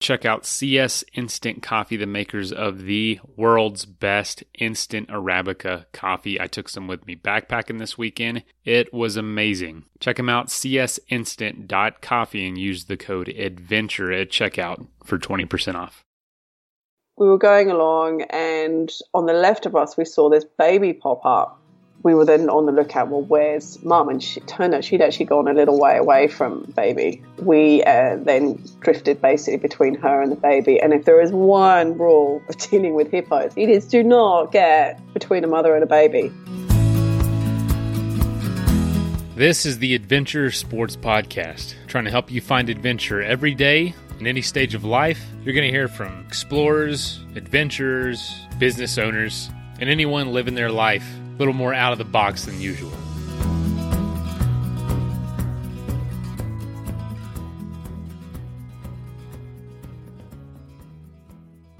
Check out CS Instant Coffee, the makers of the world's best instant Arabica coffee. I took some with me backpacking this weekend. It was amazing. Check them out, csinstant.coffee, and use the code ADVENTURE at checkout for 20% off. We were going along, and on the left of us, we saw this baby pop up we were then on the lookout. Well, where's mum? And she turned out she'd actually gone a little way away from baby. We uh, then drifted basically between her and the baby. And if there is one rule of dealing with hippos, it is do not get between a mother and a baby. This is the Adventure Sports Podcast, trying to help you find adventure every day in any stage of life. You're going to hear from explorers, adventurers, business owners, and anyone living their life little more out of the box than usual.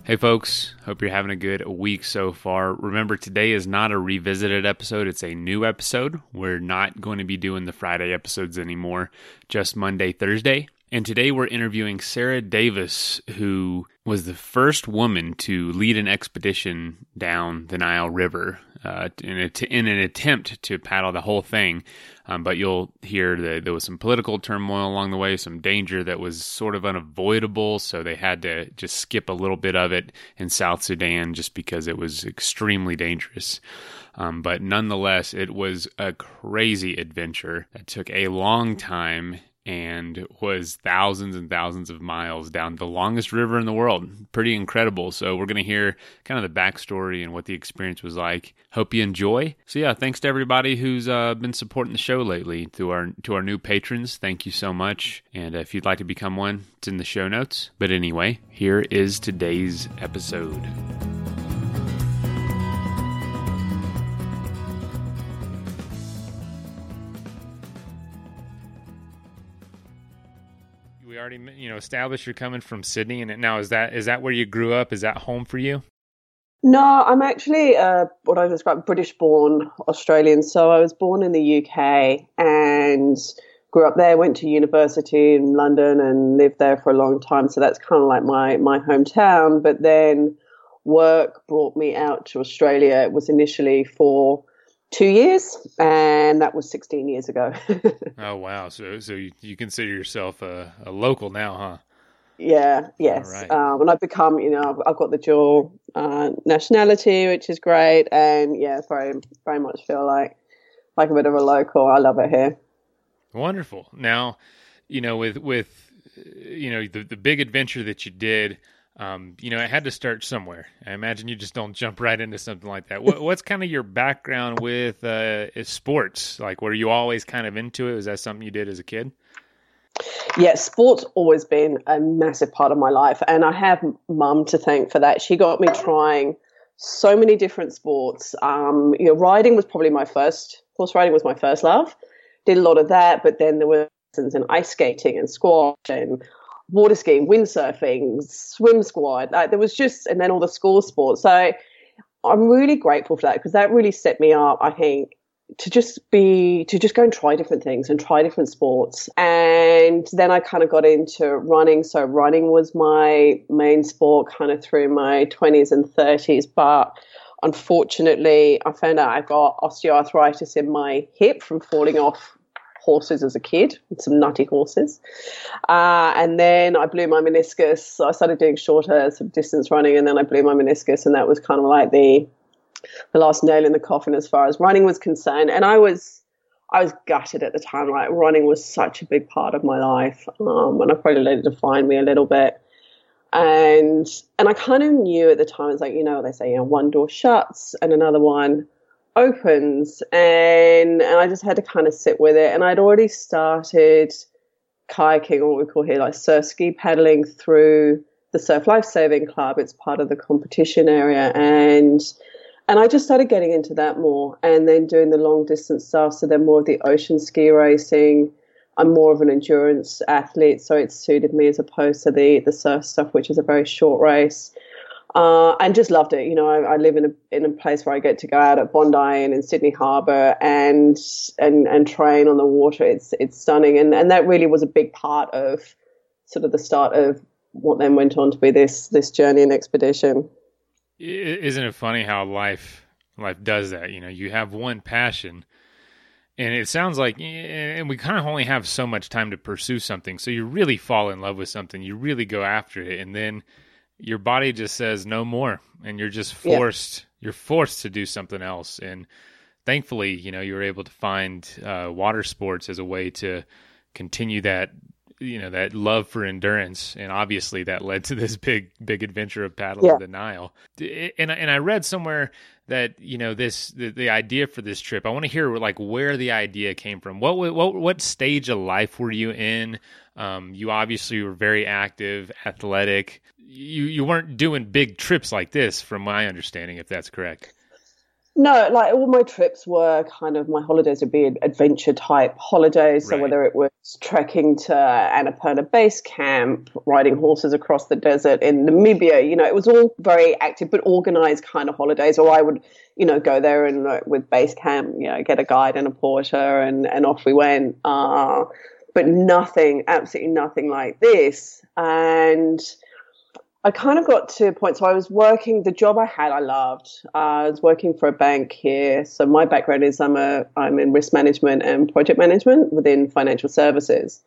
Hey folks, hope you're having a good week so far. Remember, today is not a revisited episode, it's a new episode. We're not going to be doing the Friday episodes anymore, just Monday, Thursday. And today we're interviewing Sarah Davis, who was the first woman to lead an expedition down the Nile River uh, in, a in an attempt to paddle the whole thing. Um, but you'll hear that there was some political turmoil along the way, some danger that was sort of unavoidable. So they had to just skip a little bit of it in South Sudan just because it was extremely dangerous. Um, but nonetheless, it was a crazy adventure that took a long time and was thousands and thousands of miles down the longest river in the world. Pretty incredible. So, we're going to hear kind of the backstory and what the experience was like. Hope you enjoy. So, yeah, thanks to everybody who's uh, been supporting the show lately. To our to our new patrons, thank you so much. And if you'd like to become one, it's in the show notes. But anyway, here is today's episode. Already you know established you're coming from Sydney, and now is that is that where you grew up? Is that home for you? No, I'm actually uh, what I describe British-born Australian. So I was born in the UK and grew up there. Went to university in London and lived there for a long time. So that's kind of like my my hometown. But then work brought me out to Australia. It was initially for two years, and that was 16 years ago. oh wow! So so you, you consider yourself a, a, local now, huh? Yeah. Yes. Right. Um, and I've become, you know, I've, I've got the dual uh, nationality, which is great, and yeah, very very much feel like like a bit of a local. I love it here. Wonderful. Now, you know, with with you know the the big adventure that you did um, you know, I had to start somewhere. I imagine you just don't jump right into something like that. What, what's kind of your background with uh, sports? Like, were you always kind of into it? Was that something you did as a kid? Yeah, sports always been a massive part of my life, and I have mum to thank for that. She got me trying so many different sports. Um, you know, riding was probably my first. Horse riding was my first love. Did a lot of that, but then there were and ice skating and squash and water skiing, windsurfing, swim squad. Like, there was just, and then all the school sports. So I'm really grateful for that because that really set me up, I think, to just be, to just go and try different things and try different sports. And then I kind of got into running. So running was my main sport kind of through my 20s and 30s. But unfortunately, I found out I got osteoarthritis in my hip from falling off horses as a kid, some nutty horses. Uh, and then I blew my meniscus. I started doing shorter sort of distance running, and then I blew my meniscus, and that was kind of like the the last nail in the coffin as far as running was concerned. And I was I was gutted at the time. Like running was such a big part of my life, um, and I probably let it define me a little bit. And and I kind of knew at the time, it's like you know they say, you know, one door shuts and another one opens and and I just had to kind of sit with it. And I'd already started kayaking or what we call here like surf ski paddling through the surf life saving club. It's part of the competition area. And and I just started getting into that more and then doing the long distance stuff. So then more of the ocean ski racing. I'm more of an endurance athlete so it suited me as opposed to the the surf stuff which is a very short race uh, and just loved it. You know, I, I, live in a in a place where I get to go out at Bondi and in Sydney Harbour and and and train on the water. It's it's stunning, and and that really was a big part of sort of the start of what then went on to be this this journey and expedition. Isn't it funny how life life does that? You know, you have one passion, and it sounds like, and we kind of only have so much time to pursue something. So you really fall in love with something, you really go after it, and then your body just says no more, and you're just forced. Yeah. You're forced to do something else, and thankfully, you know, you were able to find uh, water sports as a way to continue that you know that love for endurance and obviously that led to this big big adventure of paddling yeah. the nile and and i read somewhere that you know this the, the idea for this trip i want to hear like where the idea came from what what what stage of life were you in um, you obviously were very active athletic you you weren't doing big trips like this from my understanding if that's correct no, like all my trips were kind of my holidays would be adventure type holidays. So right. whether it was trekking to Annapurna Base Camp, riding horses across the desert in Namibia, you know, it was all very active but organized kind of holidays. Or I would, you know, go there and uh, with base camp, you know, get a guide and a porter, and and off we went. Uh, but nothing, absolutely nothing like this, and I kind of got to a point. So I was working the job I had. I loved. Uh, I was working for a bank here. So my background is I'm a I'm in risk management and project management within financial services,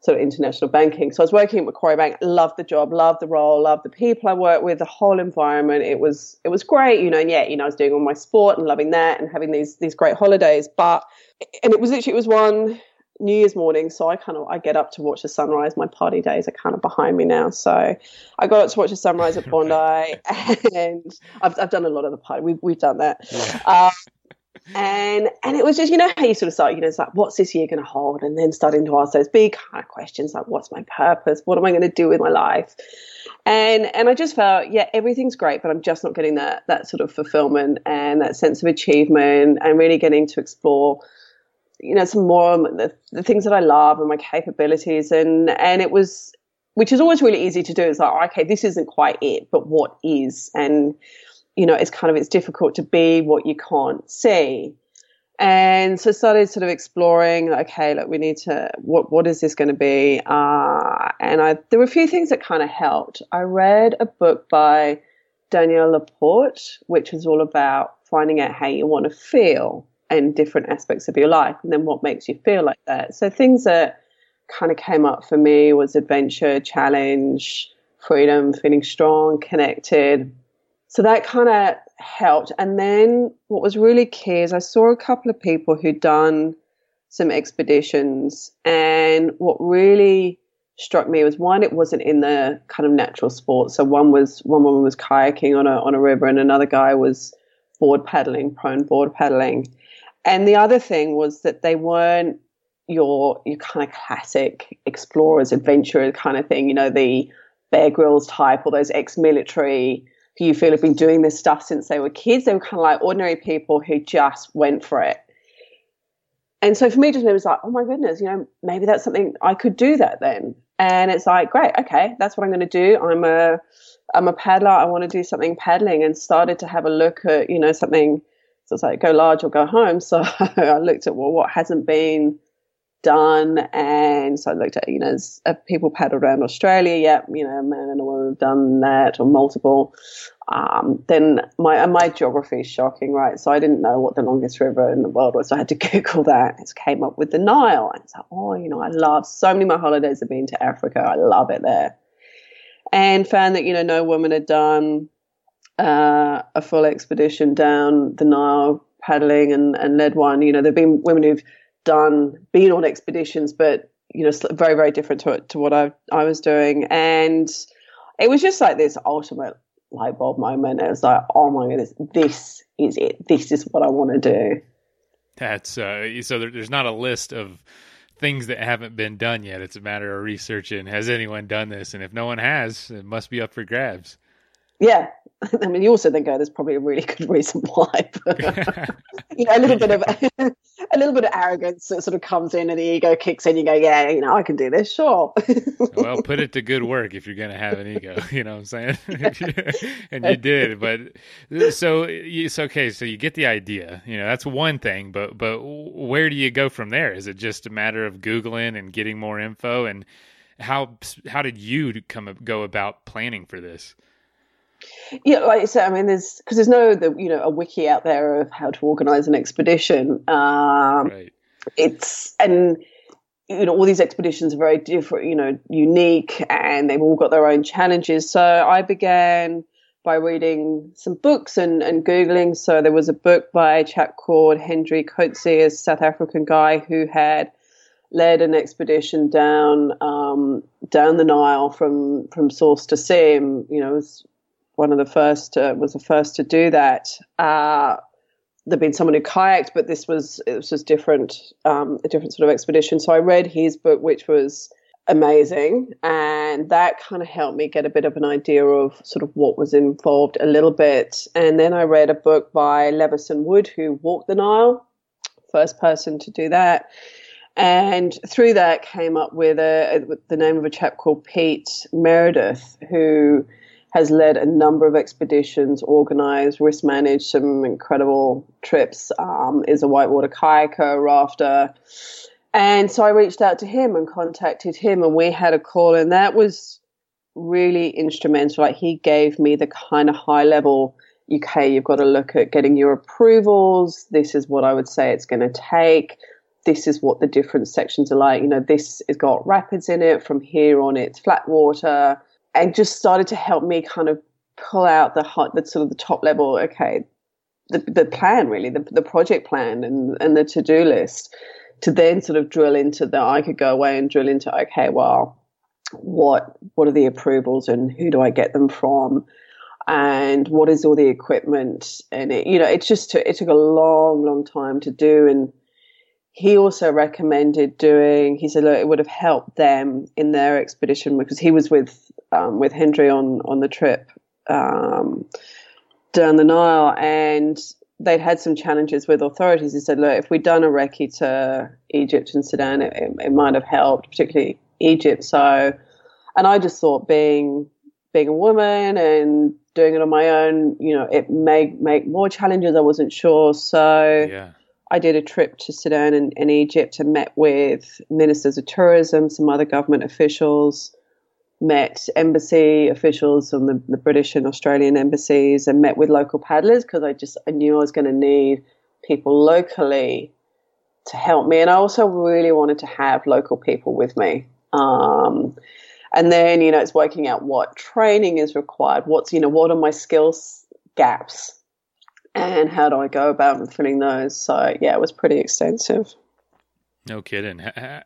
so international banking. So I was working at Macquarie Bank. Loved the job. Loved the role. Loved the people I worked with. The whole environment. It was it was great. You know. And yeah, you know, I was doing all my sport and loving that and having these these great holidays. But and it was literally it was one New Year's morning, so I kind of I get up to watch the sunrise. My party days are kind of behind me now, so I got up to watch the sunrise at Bondi, and I've I've done a lot of the party. We've we've done that, yeah. um, and and it was just you know how you sort of start you know it's like what's this year going to hold, and then starting to ask those big kind of questions like what's my purpose, what am I going to do with my life, and and I just felt yeah everything's great, but I'm just not getting that that sort of fulfillment and that sense of achievement, and really getting to explore you know some more the, the things that I love and my capabilities. And and it was which is always really easy to do. It's like okay this isn't quite it but what is? And you know it's kind of it's difficult to be what you can't see. And so started sort of exploring okay look we need to what what is this going to be? Uh, and I there were a few things that kind of helped. I read a book by Danielle LaPorte which was all about finding out how you want to feel in different aspects of your life and then what makes you feel like that. So things that kind of came up for me was adventure, challenge, freedom, feeling strong, connected. So that kind of helped. And then what was really key is I saw a couple of people who'd done some expeditions and what really struck me was one it wasn't in the kind of natural sports so one was one woman was kayaking on a on a river and another guy was board paddling prone board paddling and the other thing was that they weren't your your kind of classic explorers, adventurer kind of thing. You know, the Bear Grylls type or those ex-military who you feel have been doing this stuff since they were kids. They were kind of like ordinary people who just went for it. And so for me, just it was like, oh my goodness, you know, maybe that's something I could do that then. And it's like, great, okay, that's what I'm going to do. I'm a I'm a paddler. I want to do something paddling, and started to have a look at you know something so it's like go large or go home. So I looked at well, what hasn't been done, and so I looked at you know people paddled around Australia. Yep, you know, a man and a woman have done that or multiple. Um, then my my geography is shocking, right? So I didn't know what the longest river in the world was. So I had to Google that. It came up with the Nile, and it's like, oh, you know, I love so many of my holidays have been to Africa. I love it there, and found that you know no woman had done uh, a full expedition down the Nile paddling and, and led one. You know, there've been women who've done, been on expeditions, but, you know, very, very different to, to what I, I was doing. And it was just like this ultimate light bulb moment. It was like, oh my goodness, this is it. This is what I want to do. That's uh, so there, there's not a list of things that haven't been done yet. It's a matter of researching. Has anyone done this? And if no one has, it must be up for grabs. Yeah, I mean, you also then go, there's probably a really good reason why. You know, a little bit of a little bit of arrogance that sort of comes in, and the ego kicks in. You go, yeah, you know, I can do this, sure. well, put it to good work if you're going to have an ego. You know what I'm saying? and you did, but so it's okay. So you get the idea. You know, that's one thing. But but where do you go from there? Is it just a matter of googling and getting more info and how how did you come go about planning for this? Yeah, like I said, I mean, there's because there's no the you know a wiki out there of how to organize an expedition. Um, right. It's and you know all these expeditions are very different, you know, unique, and they've all got their own challenges. So I began by reading some books and, and googling. So there was a book by a chap called Hendri Coetzee, a South African guy who had led an expedition down um, down the Nile from from source to sea. And, you know, was one of the first uh, was the first to do that. Uh, there'd been someone who kayaked, but this was it was just different, um, a different sort of expedition. So I read his book, which was amazing, and that kind of helped me get a bit of an idea of sort of what was involved a little bit. And then I read a book by Levison Wood, who walked the Nile, first person to do that. And through that came up with a, the name of a chap called Pete Meredith, who has led a number of expeditions, organized, risk managed some incredible trips, um, is a whitewater kayaker, rafter. And so I reached out to him and contacted him, and we had a call, and that was really instrumental. Like, he gave me the kind of high level okay, you've got to look at getting your approvals. This is what I would say it's going to take. This is what the different sections are like. You know, this has got rapids in it. From here on, it's flat water and just started to help me kind of pull out the hot, the sort of the top level. Okay, the the plan really, the the project plan and and the to do list. To then sort of drill into the, I could go away and drill into. Okay, well, what what are the approvals and who do I get them from? and what is all the equipment and it you know it's just it took a long long time to do and he also recommended doing. He said, look, it would have helped them in their expedition because he was with um, with Hendri on on the trip um, down the Nile, and they'd had some challenges with authorities. He said, look, if we'd done a recce to Egypt and Sudan, it, it, it might have helped, particularly Egypt. So, and I just thought being being a woman and doing it on my own, you know, it may make more challenges. I wasn't sure, so. Yeah I did a trip to Sudan and, and, Egypt and met with ministers of tourism, some other government officials, met embassy officials from the, the British and Australian embassies, and met with local paddlers because I just I knew I was going to need people locally to help me, and I also really wanted to have local people with me. Um, and then you know it's working out what training is required, what's you know what are my skills gaps and how do I go about filling those? So yeah, it was pretty extensive. No kidding.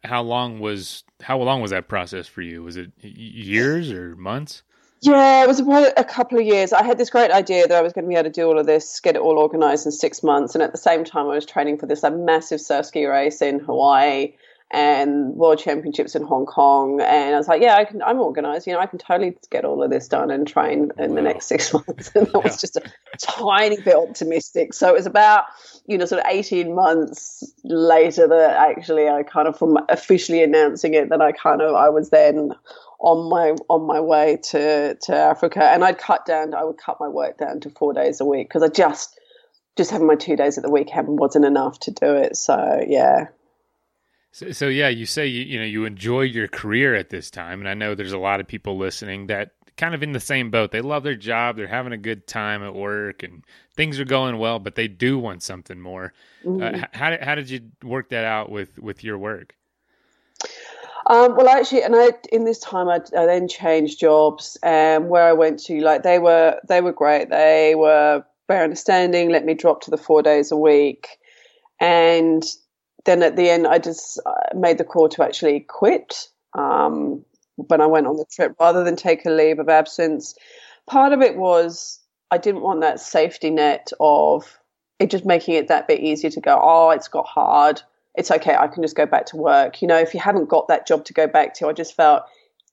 How long was how long was that process for you? Was it years or months? Yeah, it was about a couple of years. I had this great idea that I was going to be able to do all of this, get it all organized in six months, and at the same time, I was training for this a massive surf ski race in Hawaii and World Championships in Hong Kong. And I was like, yeah, I can, I'm organized. You know, I can totally get all of this done and train in wow. the next six months. And that yeah. was just a tiny bit optimistic. So it was about, you know, sort of 18 months later that actually I kind of, from officially announcing it, that I kind of, I was then on my on my way to to Africa, and I'd cut down. I would cut my work down to four days a week because I just just having my two days at the weekend wasn't enough to do it. So yeah, so, so yeah, you say you you know you enjoy your career at this time, and I know there's a lot of people listening that kind of in the same boat. They love their job, they're having a good time at work, and things are going well, but they do want something more. Uh, mm-hmm. Uh, how did how did you work that out with with your work? Um, well, actually, and I in this time I, I then changed jobs, and um, where I went to, like they were they were great. They were very understanding. Let me drop to the four days a week, and then at the end, I just uh, made the call to actually quit um, when I went on the trip rather than take a leave of absence. Part of it was I didn't want that safety net of it just making it that bit easier to go, oh, it's got hard. It's okay. I can just go back to work. You know, if you haven't got that job to go back to, I just felt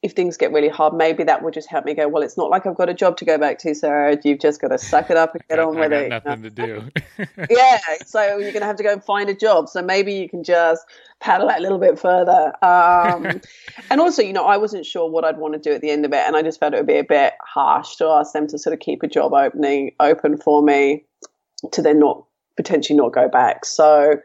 if things get really hard, maybe that will just help me go, well, it's not like I've got a job to go back to, Sarah. You've just got to suck it up and get on with it. Nothing to do. yeah. So you're going to have to go and find a job. So maybe you can just paddle that a little bit further. Um, and also, you know, I wasn't sure what I'd want to do at the end of it. And I just felt it would be a bit harsh to ask them to sort of keep a job opening open for me to then not potentially not go back. So,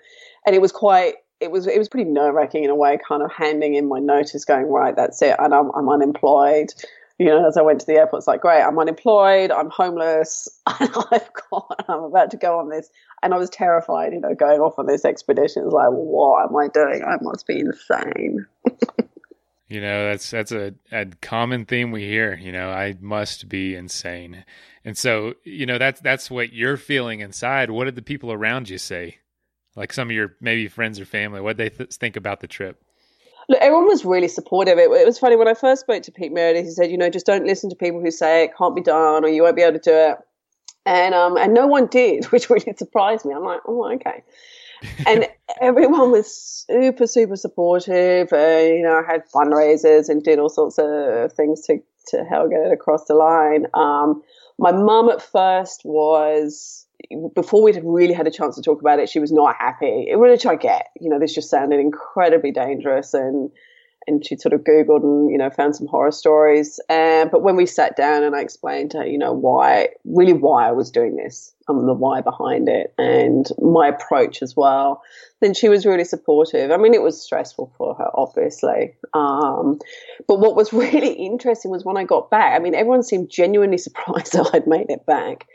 and it was quite, it was it was pretty nerve wracking in a way, kind of handing in my notice, going right, that's it, and I'm I'm unemployed. You know, as I went to the airport, it's like, great, I'm unemployed, I'm homeless, I've got, I'm about to go on this, and I was terrified, you know, going off on this expedition. It's like, what am I doing? I must be insane. you know, that's that's a, a common theme we hear. You know, I must be insane, and so you know that's that's what you're feeling inside. What did the people around you say? Like some of your maybe friends or family what they th- think about the trip Look, everyone was really supportive. It, it, was funny when I first spoke to Pete Meredith. He said, "You know, just don't listen to people who say it can't be done or you won't be able to do it." And um, and no one did, which really surprised me. I'm like, "Oh, okay." and everyone was super, super supportive. Uh, you know, I had fundraisers and did all sorts of things to to help get it across the line. Um, my mum at first was before we'd really had a chance to talk about it, she was not happy, which I get. You know, this just sounded incredibly dangerous, and and she sort of googled and you know found some horror stories. Uh, but when we sat down and I explained to her, you know, why, really why I was doing this, um, the why behind it, and my approach as well, then she was really supportive. I mean, it was stressful for her, obviously. Um, but what was really interesting was when I got back. I mean, everyone seemed genuinely surprised that I'd made it back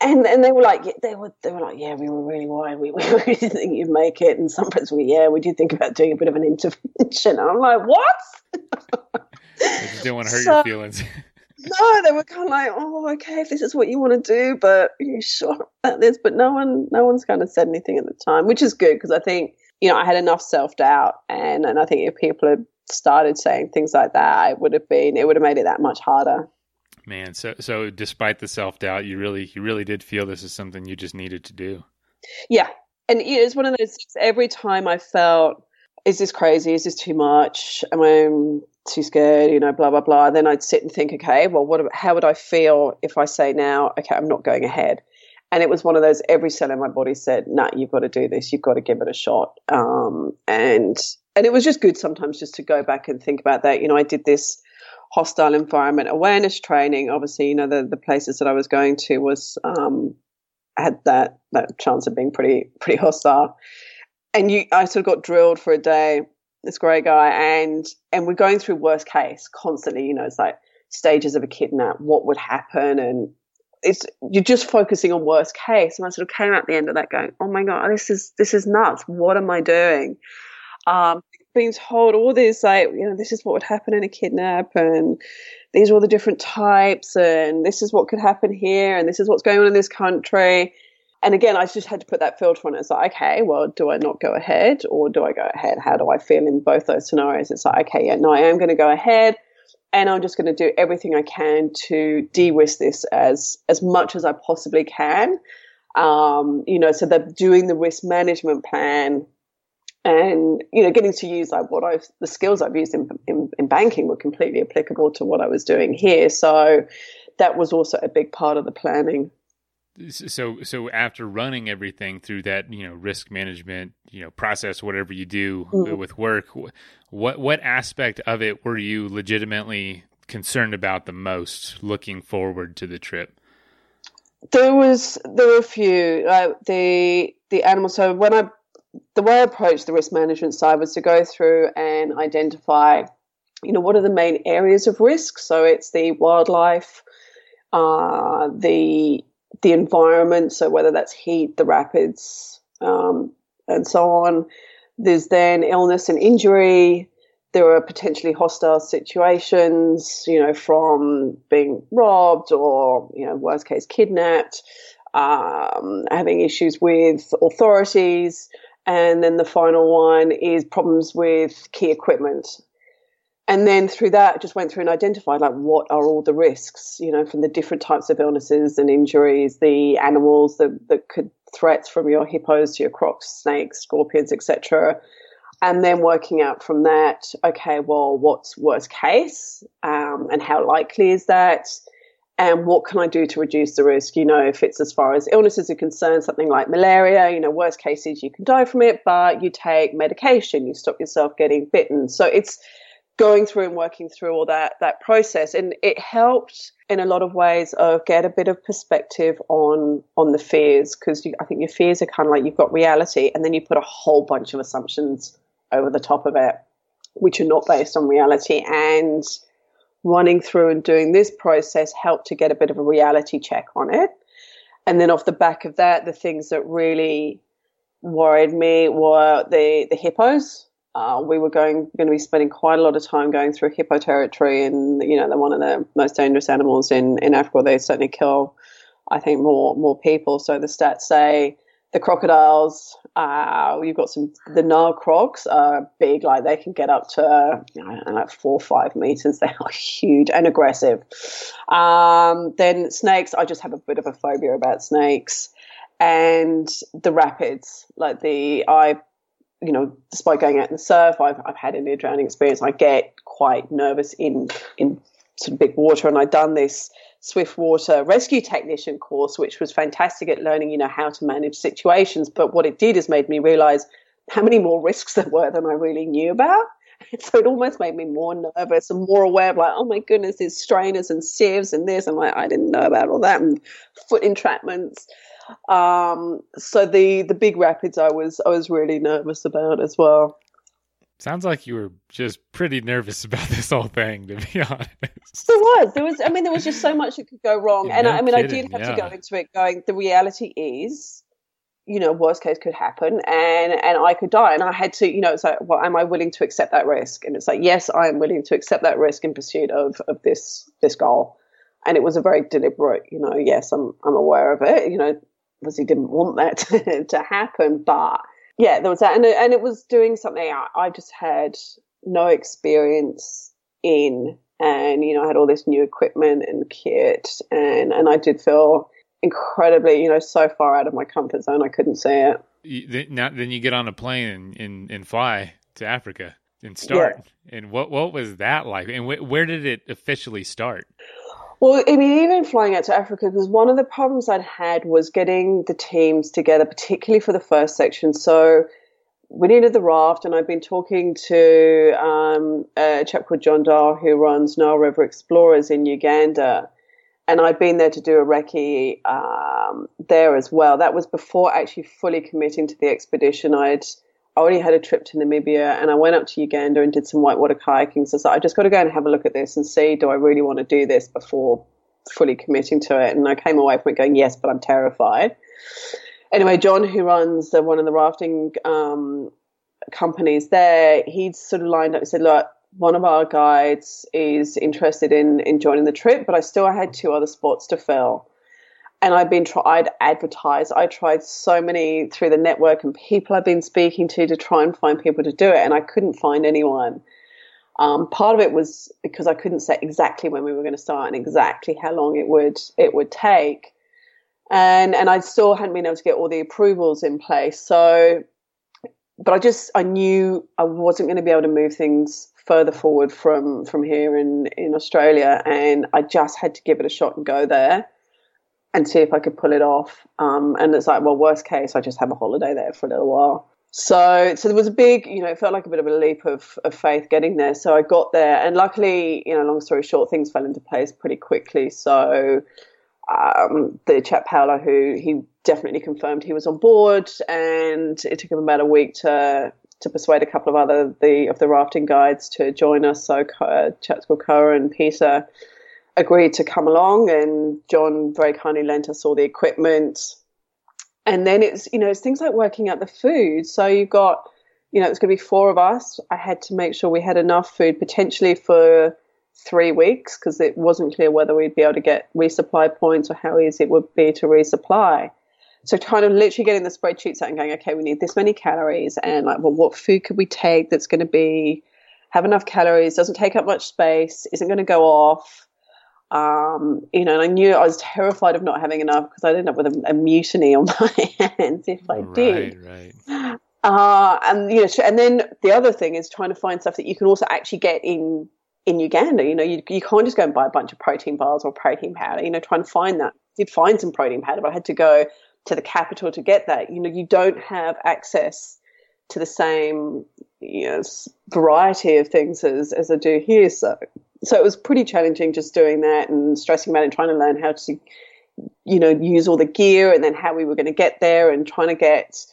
and and they were like they were they were like yeah we were really worried. We, we didn't think you'd make it. And some friends were yeah we did think about doing a bit of an intervention. And I'm like what? I just didn't want to hurt so, your feelings. no they were kind of like oh okay if this is what you want to do but are you sure about this? But no one no one's kind of said anything at the time which is good because I think you know I had enough self doubt and and I think if people had started saying things like that it would have been it would have made it that much harder Man, so so despite the self doubt, you really you really did feel this is something you just needed to do. Yeah, and it's one of those things. Every time I felt, is this crazy? Is this too much? Am I too scared? You know, blah blah blah. Then I'd sit and think, okay, well, what? How would I feel if I say now, okay, I'm not going ahead? And it was one of those. Every cell in my body said, "Nah, you've got to do this. You've got to give it a shot." Um, and and it was just good sometimes just to go back and think about that. You know, I did this hostile environment awareness training. Obviously, you know, the, the places that I was going to was um, had that that chance of being pretty pretty hostile. And you, I sort of got drilled for a day. This great guy, and and we're going through worst case constantly. You know, it's like stages of a kidnap, what would happen, and it's you're just focusing on worst case. And I sort of came out the end of that going, oh my god, this is this is nuts. What am I doing? Um, being told all this, like, you know, this is what would happen in a kidnap, and these are all the different types, and this is what could happen here, and this is what's going on in this country. And again, I just had to put that filter on it. It's like, okay, well, do I not go ahead or do I go ahead? How do I feel in both those scenarios? It's like, okay, yeah, no, I am going to go ahead and I'm just going to do everything I can to de-risk this as as much as I possibly can. Um, you know, so that doing the risk management plan and you know getting to use like what I've the skills I've used in, in, in banking were completely applicable to what I was doing here. So that was also a big part of the planning. So so after running everything through that you know risk management you know process whatever you do mm-hmm. with work, what what aspect of it were you legitimately concerned about the most looking forward to the trip? There was there were a few uh, the the animal. So when I the way I approached the risk management side was to go through and identify, you know, what are the main areas of risk. So it's the wildlife, uh, the the environment. So whether that's heat, the rapids, um, and so on. There's then illness and injury. There are potentially hostile situations, you know, from being robbed or, you know, worst case, kidnapped, um, having issues with authorities. And then the final one is problems with key equipment. And then through that, just went through and identified like what are all the risks, you know, from the different types of illnesses and injuries, the animals that, that could threats from your hippos to your crocs, snakes, scorpions, etc. And then working out from that, okay, well, what's worst case, um, and how likely is that? And what can I do to reduce the risk? You know, if it's as far as illnesses are concerned, something like malaria, you know, worst cases you can die from it, but you take medication, you stop yourself getting bitten. So it's going through and working through all that that process and it helped in a lot of ways of get a bit of perspective on on the fears because I think your fears are kind of like you've got reality and then you put a whole bunch of assumptions over the top of it which are not based on reality and running through and doing this process helped to get a bit of a reality check on it and then off the back of that the things that really worried me were the the hippos uh, we were going going to be spending quite a lot of time going through hippo territory, and you know they're one of the most dangerous animals in in Africa. They certainly kill, I think, more more people. So the stats say the crocodiles. Uh, you've got some the Nile crocs are big, like they can get up to you know, like four or five meters. They are huge and aggressive. Um, then snakes. I just have a bit of a phobia about snakes and the rapids. Like the I you know, despite going out in the surf, I've, I've had a near drowning experience. I get quite nervous in, in sort of big water. And I've done this swift water rescue technician course, which was fantastic at learning, you know, how to manage situations. But what it did is made me realize how many more risks there were than I really knew about. So it almost made me more nervous and more aware of like, oh my goodness, there's strainers and sieves and this. And like, I didn't know about all that and foot entrapments. Um, so the the big rapids, I was I was really nervous about as well. Sounds like you were just pretty nervous about this whole thing, to be honest. There was, there was. I mean, there was just so much that could go wrong, and I, I mean, kidding, I did have yeah. to go into it going. The reality is, you know, worst case could happen, and and I could die, and I had to, you know, it's like, well, am I willing to accept that risk? And it's like, yes, I am willing to accept that risk in pursuit of of this this goal, and it was a very deliberate, you know, yes, I'm I'm aware of it, you know, obviously didn't want that to, to happen, but yeah, there was that, and it, and it was doing something I, I just had no experience in, and you know, I had all this new equipment and kit, and and I did feel incredibly, you know, so far out of my comfort zone, I couldn't see it. You, now, then you get on a plane and, and, and fly to Africa and start. Yeah. And what what was that like? And wh- where did it officially start? Well, I mean, even flying out to Africa, because one of the problems I'd had was getting the teams together, particularly for the first section. So we needed the raft, and I've been talking to um, a chap called John Dahl who runs Nile River Explorers in Uganda. And I'd been there to do a recce um, there as well. That was before actually fully committing to the expedition. I'd I already had a trip to Namibia and I went up to Uganda and did some whitewater kayaking. So I just got to go and have a look at this and see do I really want to do this before fully committing to it. And I came away from it going, yes, but I'm terrified. Anyway, John, who runs the, one of the rafting um, companies there, he'd sort of lined up and said, look, one of our guides is interested in, in joining the trip, but I still had two other spots to fill and I've been tried advertise. I tried so many through the network and people I've been speaking to to try and find people to do it, and I couldn't find anyone. Um, part of it was because I couldn't say exactly when we were going to start and exactly how long it would it would take, and and I still hadn't been able to get all the approvals in place. So, but I just I knew I wasn't going to be able to move things further forward from from here in in Australia, and I just had to give it a shot and go there and see if I could pull it off. Um, and it's like, well, worst case, I just have a holiday there for a little while. So, so there was a big, you know, it felt like a bit of a leap of, of faith getting there. So I got there, and luckily, you know, long story short, things fell into place pretty quickly. So um, the chap Paolo, who he definitely confirmed he was on board, and it took him about a week to to persuade a couple of other the of the rafting guides to join us. So uh, chaps called Koa and Peter agreed to come along, and John very kindly lent us all the equipment. And then it's you know it's things like working out the food. So you've got you know it's going to be four of us. I had to make sure we had enough food potentially for three weeks because it wasn't clear whether we'd be able to get resupply points or how easy it would be to resupply. So kind of literally getting the spreadsheets out and going, okay, we need this many calories and like, well, what food could we take that's going to be have enough calories, doesn't take up much space, isn't going to go off, um, you know, and I knew I was terrified of not having enough because I'd end up with a, a mutiny on my hands if I did. Right, right. Uh, and you know, and then the other thing is trying to find stuff that you can also actually get in in Uganda. You know, you you can't just go and buy a bunch of protein bars or protein powder. You know, try and find that. I did find some protein powder, but I had to go to the capital to get that. You know, you don't have access to the same you know, variety of things as, as I do here. So, so it was pretty challenging just doing that and stressing about it and trying to learn how to, you know, use all the gear and then how we were going to get there and trying to get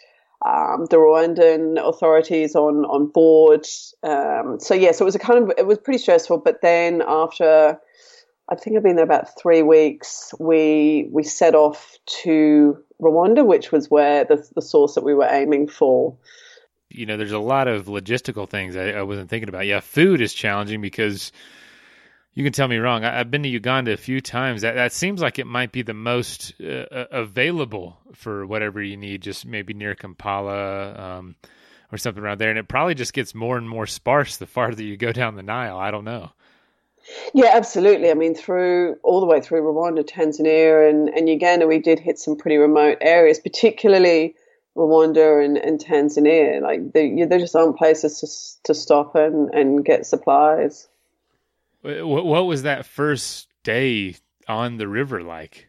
um, the Rwandan authorities on on board. Um, so yeah, so it was a kind of it was pretty stressful. But then after I think I've been there about three weeks, we we set off to Rwanda, which was where the the source that we were aiming for you know, there's a lot of logistical things I, I, wasn't thinking about. Yeah, food is challenging because you can tell me wrong. I, have been to Uganda a few times. That, that seems like it might be the most uh, uh, available for whatever you need, just maybe near Kampala um, or something around there. And it probably just gets more and more sparse the farther you go down the Nile. I don't know. Yeah, absolutely. I mean, through all the way through Rwanda, Tanzania, and, and Uganda, we did hit some pretty remote areas, particularly Rwanda and, and Tanzania. Like they, there just aren't places to, to stop and, and get supplies. What, what was that first day on the river like?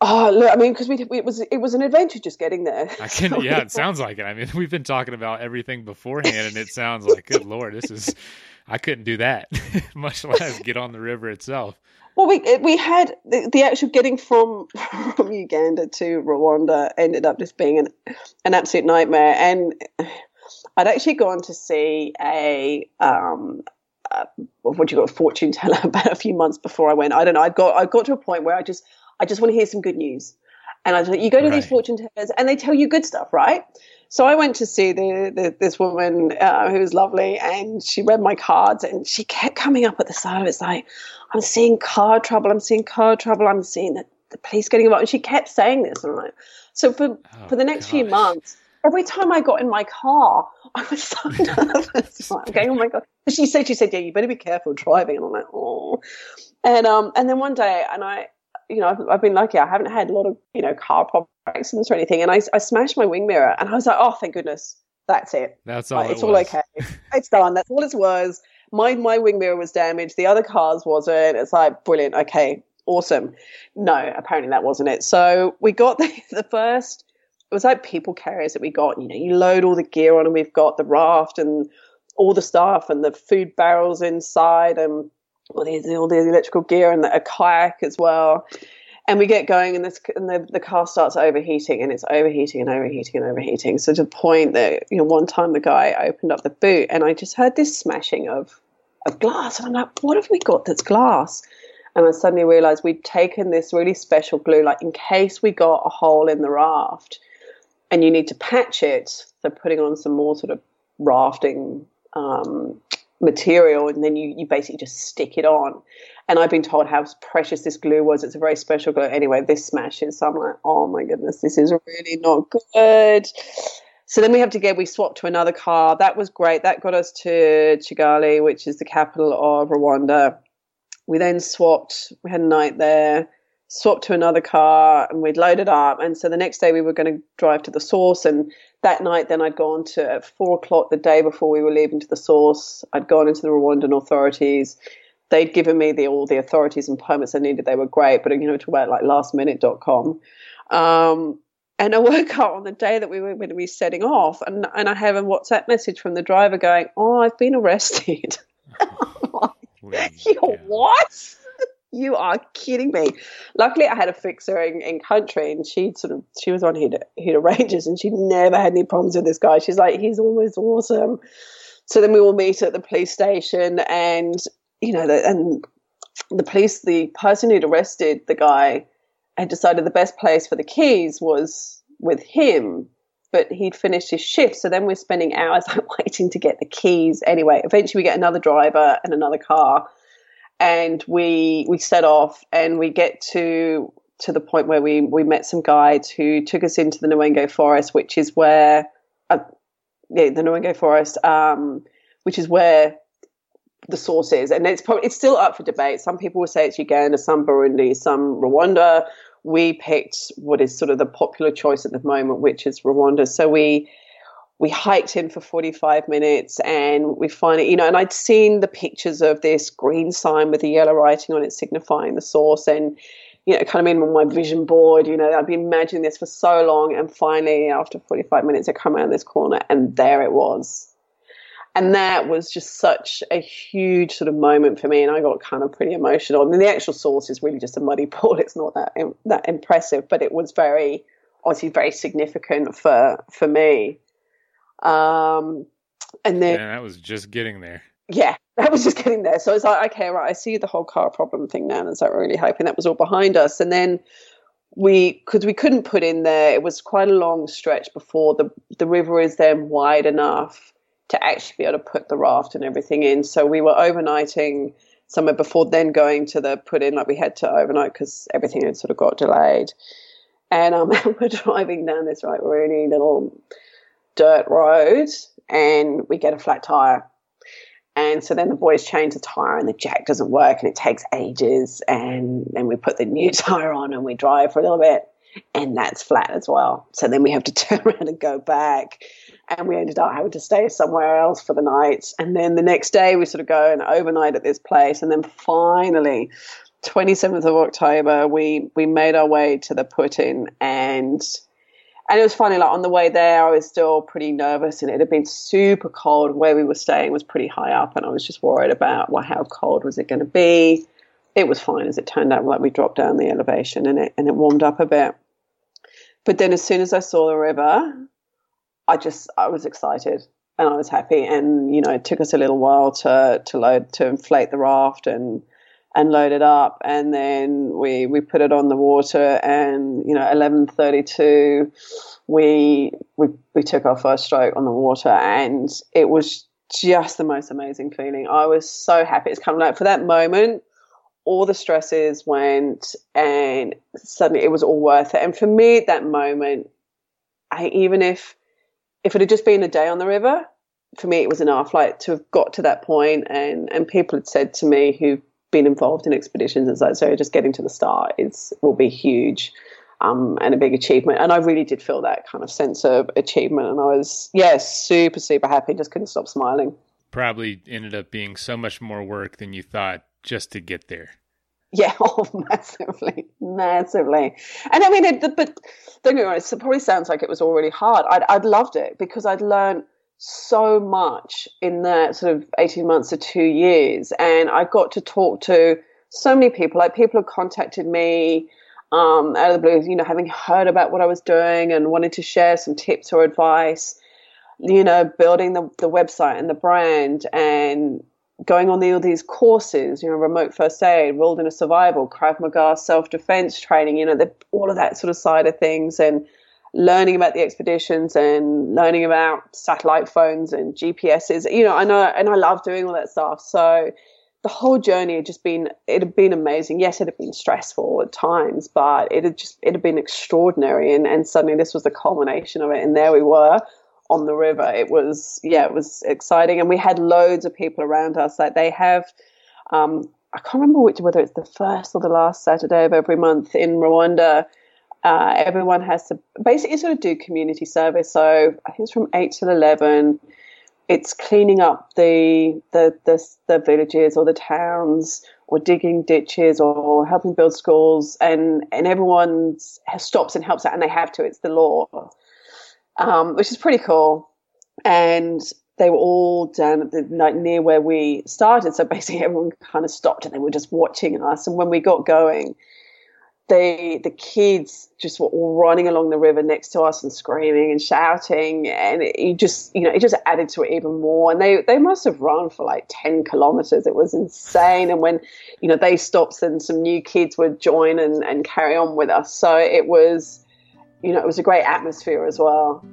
Oh, look, I mean, because we, we, it was it was an adventure just getting there. I can, so, yeah, it sounds like it. I mean, we've been talking about everything beforehand, and it sounds like, good lord, this is. I couldn't do that, much less get on the river itself. Well, we we had the, the, actual getting from from Uganda to Rwanda ended up just being an an absolute nightmare, and I'd actually gone to see a um, uh, what do you got a fortune teller about a few months before I went. I don't know. I got I got to a point where I just I just want to hear some good news, and I was like, you go to right. these fortune tellers and they tell you good stuff, right? So I went to see the, the this woman uh, who was lovely, and she read my cards, and she kept coming up at the side of it, like, "I'm seeing car trouble. I'm seeing car trouble. I'm seeing the, the police getting involved." And she kept saying this, and I'm like, so for oh, for the next gosh. few months, every time I got in my car, I was so nervous. like, okay, oh my god. She said, she said, yeah, you better be careful driving, and I'm like, oh. And um, and then one day, and I, you know, I've, I've been lucky. I haven't had a lot of you know car problems accidents or anything. And I, I smashed my wing mirror and I was like, oh, thank goodness. That's it. That's all. Like, it it's was. all okay. it's done. That's all it was. My my wing mirror was damaged. The other cars wasn't. It's like brilliant. Okay, awesome. No, apparently that wasn't it. So we got the, the first. It was like people carriers that we got. You know, you load all the gear on, and we've got the raft and all the stuff and the food barrels inside and all the, all the electrical gear and a kayak as well. And we get going and this and the, the car starts overheating and it's overheating and overheating and overheating. So to the point that you know one time the guy opened up the boot and i just heard this smashing of of glass. And i'm like what have we got that's glass? And i suddenly realized we'd taken this really special glue like in case we got a hole in the raft and you need to patch it so putting on some more sort of rafting um, material and then you, you basically just stick it on and I've been told how precious this glue was. It's a very special glue. Anyway, this smashes. So I'm like, oh my goodness, this is really not good. So then we have to get, we swapped to another car. That was great. That got us to Kigali, which is the capital of Rwanda. We then swapped, we had a night there, swapped to another car, and we'd loaded up. And so the next day we were going to drive to the source. And that night, then I'd gone to, at four o'clock the day before we were leaving to the source, I'd gone into the Rwandan authorities they'd given me the, all the authorities and permits I needed. They were great, but you know, talk about like lastminute.com. Um, and I woke up on the day that we were going to be setting off, and, and I have a WhatsApp message from the driver going, "Oh, I've been arrested." like, you what? You are kidding me. Luckily, I had a fixer in, in country, and she sort of she was on Hit Ranges, and she never had any problems with this guy. She's like, he's always awesome. So then we all meet at the police station, and you know, the, and the police, the person who'd arrested the guy, had decided the best place for the keys was with him, but he'd finished his shift. So then we're spending hours like waiting to get the keys. Anyway, eventually we get another driver and another car, and we we set off and we get to to the point where we we met some guides who took us into the Nyungwe forest, which is where uh, yeah, the Nyungwe forest, um, which is where the source is, and it's probably it's still up for debate. Some people will say it's Uganda, some Burundi, some Rwanda. We picked what is sort of the popular choice at the moment, which is Rwanda. So we we hiked in for 45 minutes and we finally, you know, and I'd seen the pictures of this green sign with the yellow writing on it signifying the source and, you know, kind of on my vision board, you know, I'd been imagining this for so long. And finally, after 45 minutes, I come around this corner and there it was and that was just such a huge sort of moment for me and i got kind of pretty emotional I mean, the actual source is really just a muddy pool it's not that that impressive but it was very obviously very significant for for me um and then yeah, that was just getting there yeah that was just getting there so it's like okay right i see the whole car problem thing now and so really hoping that was all behind us and then we because we couldn't put in there it was quite a long stretch before the the river is then wide enough to actually be able to put the raft and everything in. So we were overnighting somewhere before then going to the put in, like we had to overnight because everything had sort of got delayed. And um, we're driving down this right really little dirt road and we get a flat tire. And so then the boys change the tire and the jack doesn't work and it takes ages. And then we put the new tire on and we drive for a little bit and that's flat as well. So then we have to turn around and go back and we ended up having to stay somewhere else for the night. And then the next day we sort of go and overnight at this place, and then finally, 27th of October, we we made our way to the put-in, and and it was funny. Like on the way there, I was still pretty nervous, and it had been super cold. Where we were staying was pretty high up, and I was just worried about well, how cold was it going to be. It was fine as it turned out. Like we dropped down the elevation, and it and it warmed up a bit. But then, as soon as I saw the river, I just I was excited and I was happy. And you know, it took us a little while to to load to inflate the raft and and load it up, and then we we put it on the water. And you know, eleven thirty two, we we we took our first stroke on the water, and it was just the most amazing feeling. I was so happy. It's kind of like for that moment. All the stresses went, and suddenly it was all worth it. And for me, at that moment, I, even if if it had just been a day on the river, for me it was enough. Like to have got to that point, and and people had said to me who've been involved in expeditions, as like, so just getting to the start is will be huge. Um, and a big achievement. And I really did feel that kind of sense of achievement. And I was, yeah, super, super happy. Just couldn't stop smiling. Probably ended up being so much more work than you thought just to get there. Yeah, oh, massively, massively. And I mean, it, but don't get me wrong, it probably sounds like it was already hard. I'd, I'd loved it because I'd learned so much in that sort of 18 months or two years. And I got to talk to so many people. Like, people have contacted me um, out of the blue, you know, having heard about what I was doing and wanted to share some tips or advice, you know, building the, the website and the brand and going on the, all these courses, you know, remote first aid, wilderness survival, Krav Maga self defense training, you know, the, all of that sort of side of things, and learning about the expeditions and learning about satellite phones and GPSs. You know, I know, and I love doing all that stuff. So the whole journey had just been it had been amazing. Yes, it had been stressful at times, but it had just it had been extraordinary. And and suddenly this was the culmination of it, and there we were on the river. It was yeah, it was exciting, and we had loads of people around us. Like they have, um, I can't remember which whether it's the first or the last Saturday of every month in Rwanda. Uh, everyone has to basically sort of do community service. So I think it's from eight till eleven. It's cleaning up the the the, the villages or the towns, or digging ditches, or helping build schools, and and everyone stops and helps out, and they have to. It's the law um, which is pretty cool. And they were all down at the like near where we started. So basically, everyone kind of stopped and they were just watching us. And when we got going, they the kids just were all running along the river next to us and screaming and shouting, and it, just you know it just added to it even more. And they they must have run for like ten kilometers. It was insane. And when you know they stopped, then some new kids would join and and carry on with us. So it was you know, it was a great atmosphere as well.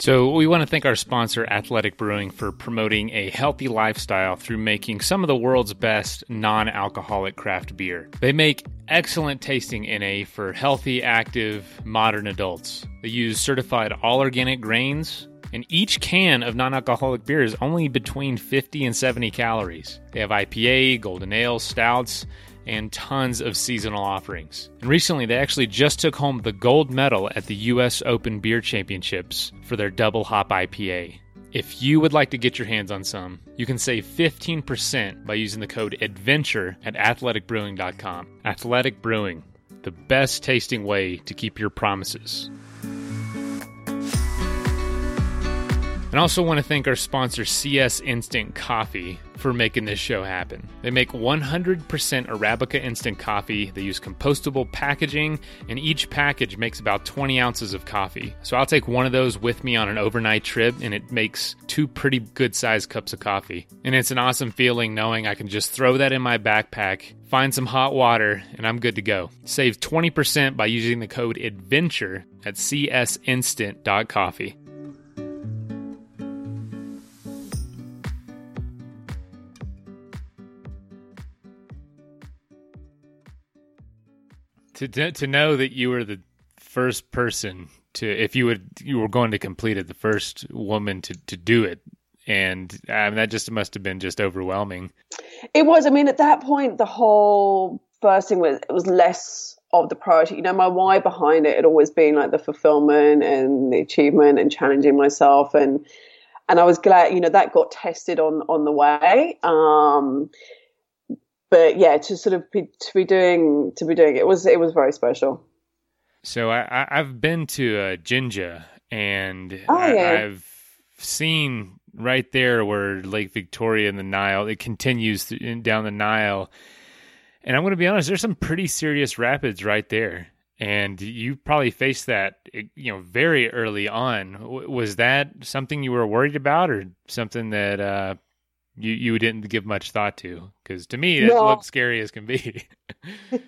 So, we want to thank our sponsor, Athletic Brewing, for promoting a healthy lifestyle through making some of the world's best non alcoholic craft beer. They make excellent tasting NA for healthy, active, modern adults. They use certified all organic grains, and each can of non alcoholic beer is only between 50 and 70 calories. They have IPA, golden ale, stouts, and tons of seasonal offerings. And recently, they actually just took home the gold medal at the US Open Beer Championships for their double hop IPA. If you would like to get your hands on some, you can save 15% by using the code ADVENTURE at athleticbrewing.com. Athletic Brewing, the best tasting way to keep your promises. And also want to thank our sponsor, CS Instant Coffee, for making this show happen. They make 100% Arabica instant coffee. They use compostable packaging, and each package makes about 20 ounces of coffee. So I'll take one of those with me on an overnight trip, and it makes two pretty good sized cups of coffee. And it's an awesome feeling knowing I can just throw that in my backpack, find some hot water, and I'm good to go. Save 20% by using the code ADVENTURE at csinstant.coffee. to, to to know that you were the first person to if you would you were going to complete it the first woman to to do it. And mean, that just must have been just overwhelming. It was. I mean at that point the whole first thing was it was less of the priority. You know my why behind it had always been like the fulfillment and the achievement and challenging myself. And and i was glad you know that got tested on on the way. Um but yeah, to sort of be to be doing to be doing it was it was very special. So I, I've been to uh, Jinja and oh, yeah. I, I've seen right there where Lake Victoria and the Nile it continues down the Nile, and I'm going to be honest, there's some pretty serious rapids right there. And you probably faced that, you know, very early on. Was that something you were worried about, or something that uh, you you didn't give much thought to because to me it no. looked scary as can be. well,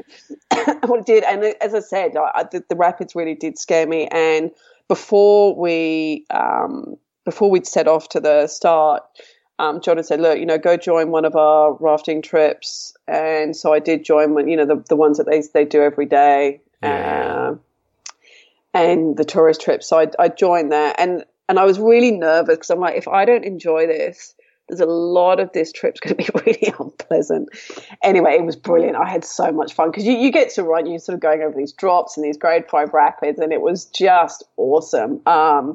it did, and as I said, I, the, the, rapids really did scare me. And before we um, before we'd set off to the start, um, John had said, "Look, you know, go join one of our rafting trips." And so I did join one, you know, the the ones that they they do every day. Yeah. Uh, and the tourist trips. So I, I joined that, and and I was really nervous because I'm like, if I don't enjoy this, there's a lot of this trip's going to be really unpleasant. Anyway, it was brilliant. I had so much fun because you, you get to run, you're sort of going over these drops and these grade five rapids, and it was just awesome. Um,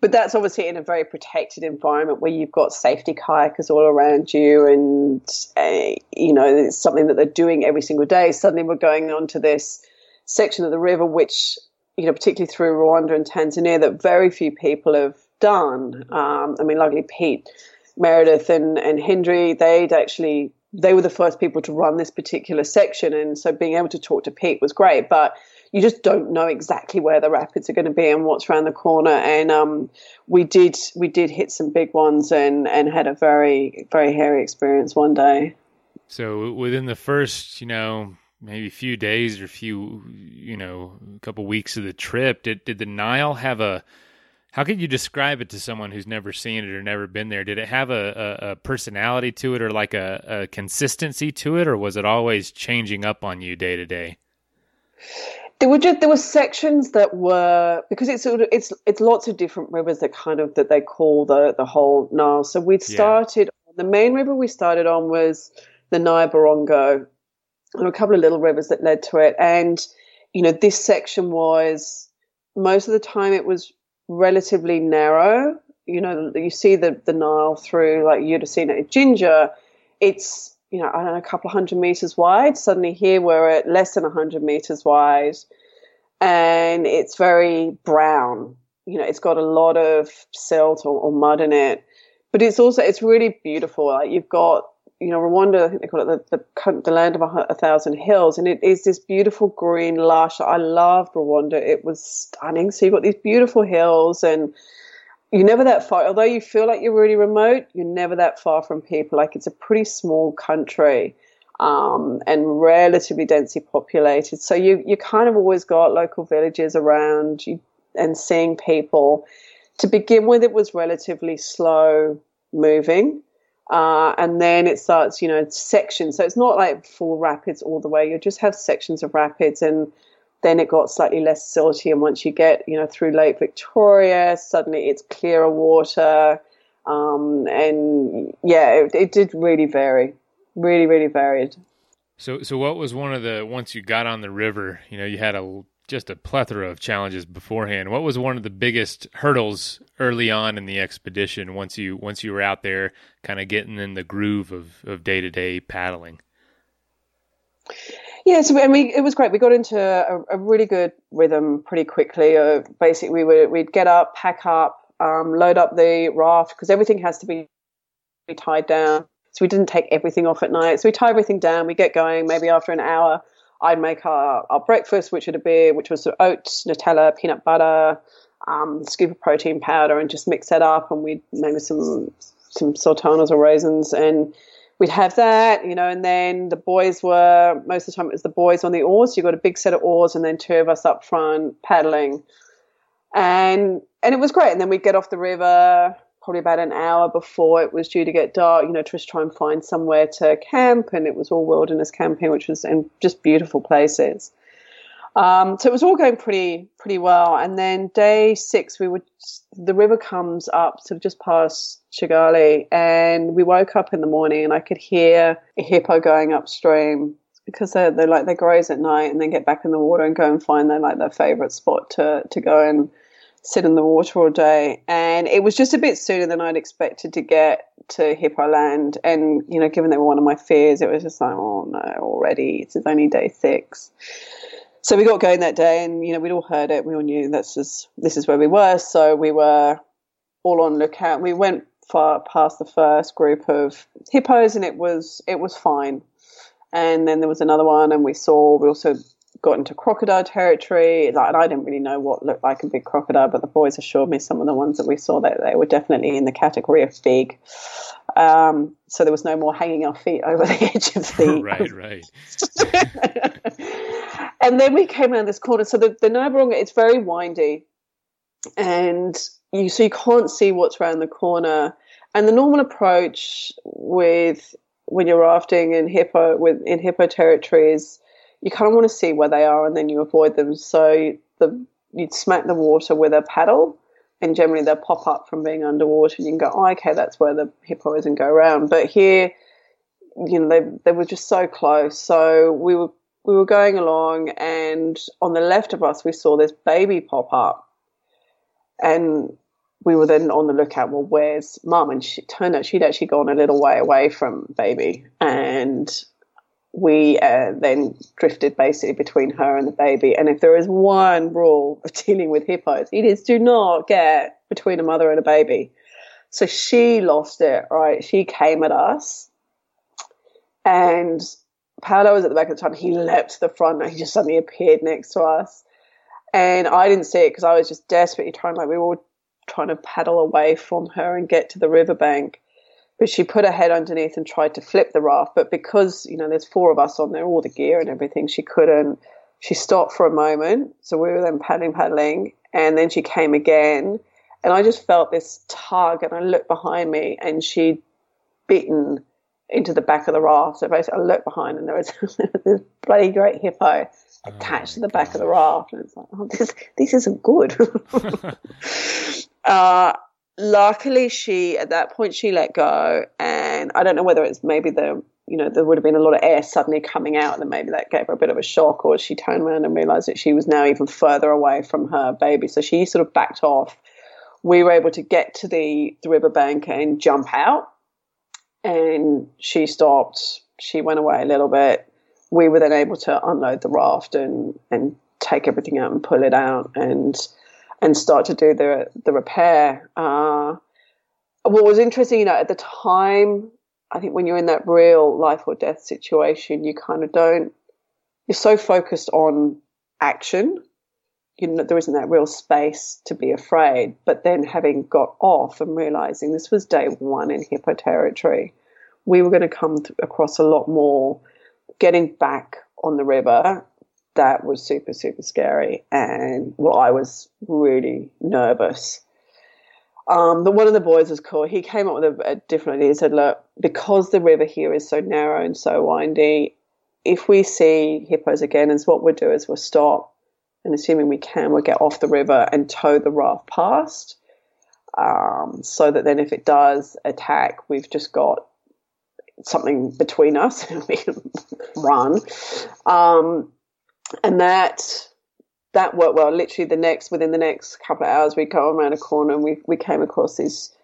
but that's obviously in a very protected environment where you've got safety kayakers all around you, and uh, you know it's something that they're doing every single day. Suddenly, we're going on to this section of the river, which you know, particularly through Rwanda and Tanzania, that very few people have done. Um, I mean, luckily Pete Meredith and, and Hendri, they'd actually they were the first people to run this particular section, and so being able to talk to Pete was great. But you just don't know exactly where the rapids are going to be and what's around the corner. And um, we did we did hit some big ones and and had a very very hairy experience one day. So within the first, you know, maybe a few days or a few, you know, a couple weeks of the trip, did did the Nile have a how could you describe it to someone who's never seen it or never been there? Did it have a, a, a personality to it or like a, a, consistency to it, or was it always changing up on you day to day? There were just, there were sections that were because it's sort of, it's it's lots of different rivers that kind of that they call the the whole Nile. So we started yeah. the main river we started on was the Nyabarongo. Were a couple of little rivers that led to it, and you know this section was most of the time it was relatively narrow. You know, you see the, the Nile through, like you'd have seen it at Jinja. It's, you know, I don't know, a couple of hundred meters wide. Suddenly here we're at less than 100 meters wide. And it's very brown. You know, it's got a lot of silt or, or mud in it. But it's also, it's really beautiful. Like you've got you know, Rwanda, I think they call it the, the, the land of a, a, thousand hills, and it is this beautiful green lush. I loved Rwanda; it was stunning. So you've got these beautiful hills, and you're never that far. Although you feel like you're really remote, you're never that far from people. Like it's a pretty small country, um, and relatively densely populated. So you you kind of always got local villages around you, and seeing people. To begin with, it was relatively slow moving uh, and then it starts, you know, sections. So it's not like full rapids all the way. You just have sections of rapids, and then it got slightly less silty. And once you get, you know, through Lake Victoria, suddenly it's clearer water. Um, and yeah, it, it did really vary, really, really varied. So, so what was one of the once you got on the river? You know, you had a just a plethora of challenges beforehand. What was one of the biggest hurdles early on in the expedition once you once you were out there, kind of getting in the groove of of day to day paddling? Yeah, so I mean, it was great. We got into a, a really good rhythm pretty quickly. Uh, basically, we would we'd get up, pack up, um, load up the raft because everything has to be tied down. So we didn't take everything off at night. So we tie everything down. We get going. Maybe after an hour, I'd make our, our breakfast, which would be which was oats, Nutella, peanut butter, um, scoop of protein powder, and just mix that up. And we'd maybe some some sultanas or raisins, and we'd have that, you know. And then the boys were most of the time it was the boys on the oars. You got a big set of oars, and then two of us up front paddling and and it was great. And then we'd get off the river probably about an hour before it was due to get dark, you know, to try and find somewhere to camp. And it was all wilderness camping, which was in just beautiful places. Um, so it was all going pretty pretty well. And then day six, we would the river comes up sort of just past Kigali, and we woke up in the morning and I could hear a hippo going upstream because they they like they graze at night and then get back in the water and go and find their like their favorite spot to to go and sit in the water all day. And it was just a bit sooner than I'd expected to get to Hippo Land. And, you know, given they were one of my fears, it was just like, oh no, already. It's only day six. So we got going that day and, you know, we'd all heard it. We all knew this is, this is where we were. So we were all on lookout. We went far past the first group of hippos and it was, it was fine. And then there was another one and we saw, we also got into crocodile territory. Like, and I didn't really know what looked like a big crocodile, but the boys assured me some of the ones that we saw that they were definitely in the category of big. Um, so there was no more hanging our feet over the edge of the right, right. and then we came around this corner. So the the Nyabarongo, it's very windy, and you so you can't see what's around the corner. And the normal approach with when you're rafting in hippo with in hippo territories you kind of want to see where they are and then you avoid them. So the you'd smack the water with a paddle, and generally they'll pop up from being underwater, and you can go, oh, okay, that's where the hippo is, and go around. But here, you know, they they were just so close. So we were we were going along, and on the left of us, we saw this baby pop up, and we were then on the lookout. Well, where's mum? And she turned out she'd actually gone a little way away from baby, and we uh, then drifted basically between her and the baby. And if there is one rule of dealing with hippos, it is do not get between a mother and a baby. So she lost it, right? She came at us, and Paolo was at the back of the time. He leapt to the front, and he just suddenly appeared next to us. And I didn't see it because I was just desperately trying, like, we were all trying to paddle away from her and get to the riverbank but she put her head underneath and tried to flip the raft. But because, you know, there's four of us on there, all the gear and everything, she couldn't. She stopped for a moment. So we were then paddling, paddling. And then she came again. And I just felt this tug. And I looked behind me and she'd bitten into the back of the raft. So basically, I looked behind and there was this bloody great hippo attached oh, to the back God. of the raft. And it's like, oh, this, this isn't good. uh, luckily she at that point she let go and i don't know whether it's maybe the you know there would have been a lot of air suddenly coming out and maybe that gave her a bit of a shock or she turned around and realized that she was now even further away from her baby. So she sort of backed off. We were able to get to the, the riverbank and jump out and she stopped. She went away a little bit. We were then able to unload the raft and and take everything out and pull it out and and start to do the the repair. Uh, what was interesting, you know, at the time, I think when you're in that real life or death situation, you kind of don't. You're so focused on action, you know, there isn't that real space to be afraid. But then having got off and realizing this was day one in hippo territory, we were going to come across a lot more. Getting back on the river that was super, super scary. And well, I was really nervous. Um, but one of the boys was cool. He came up with a, a different idea. He said, look, because the river here is so narrow and so windy, if we see hippos again, is what we'll do is we'll stop and assuming we can, we'll get off the river and tow the raft past. Um, so that then if it does attack, we've just got something between us and we can run. Um, and that that worked well. Literally, the next within the next couple of hours, we go around a corner and we we came across this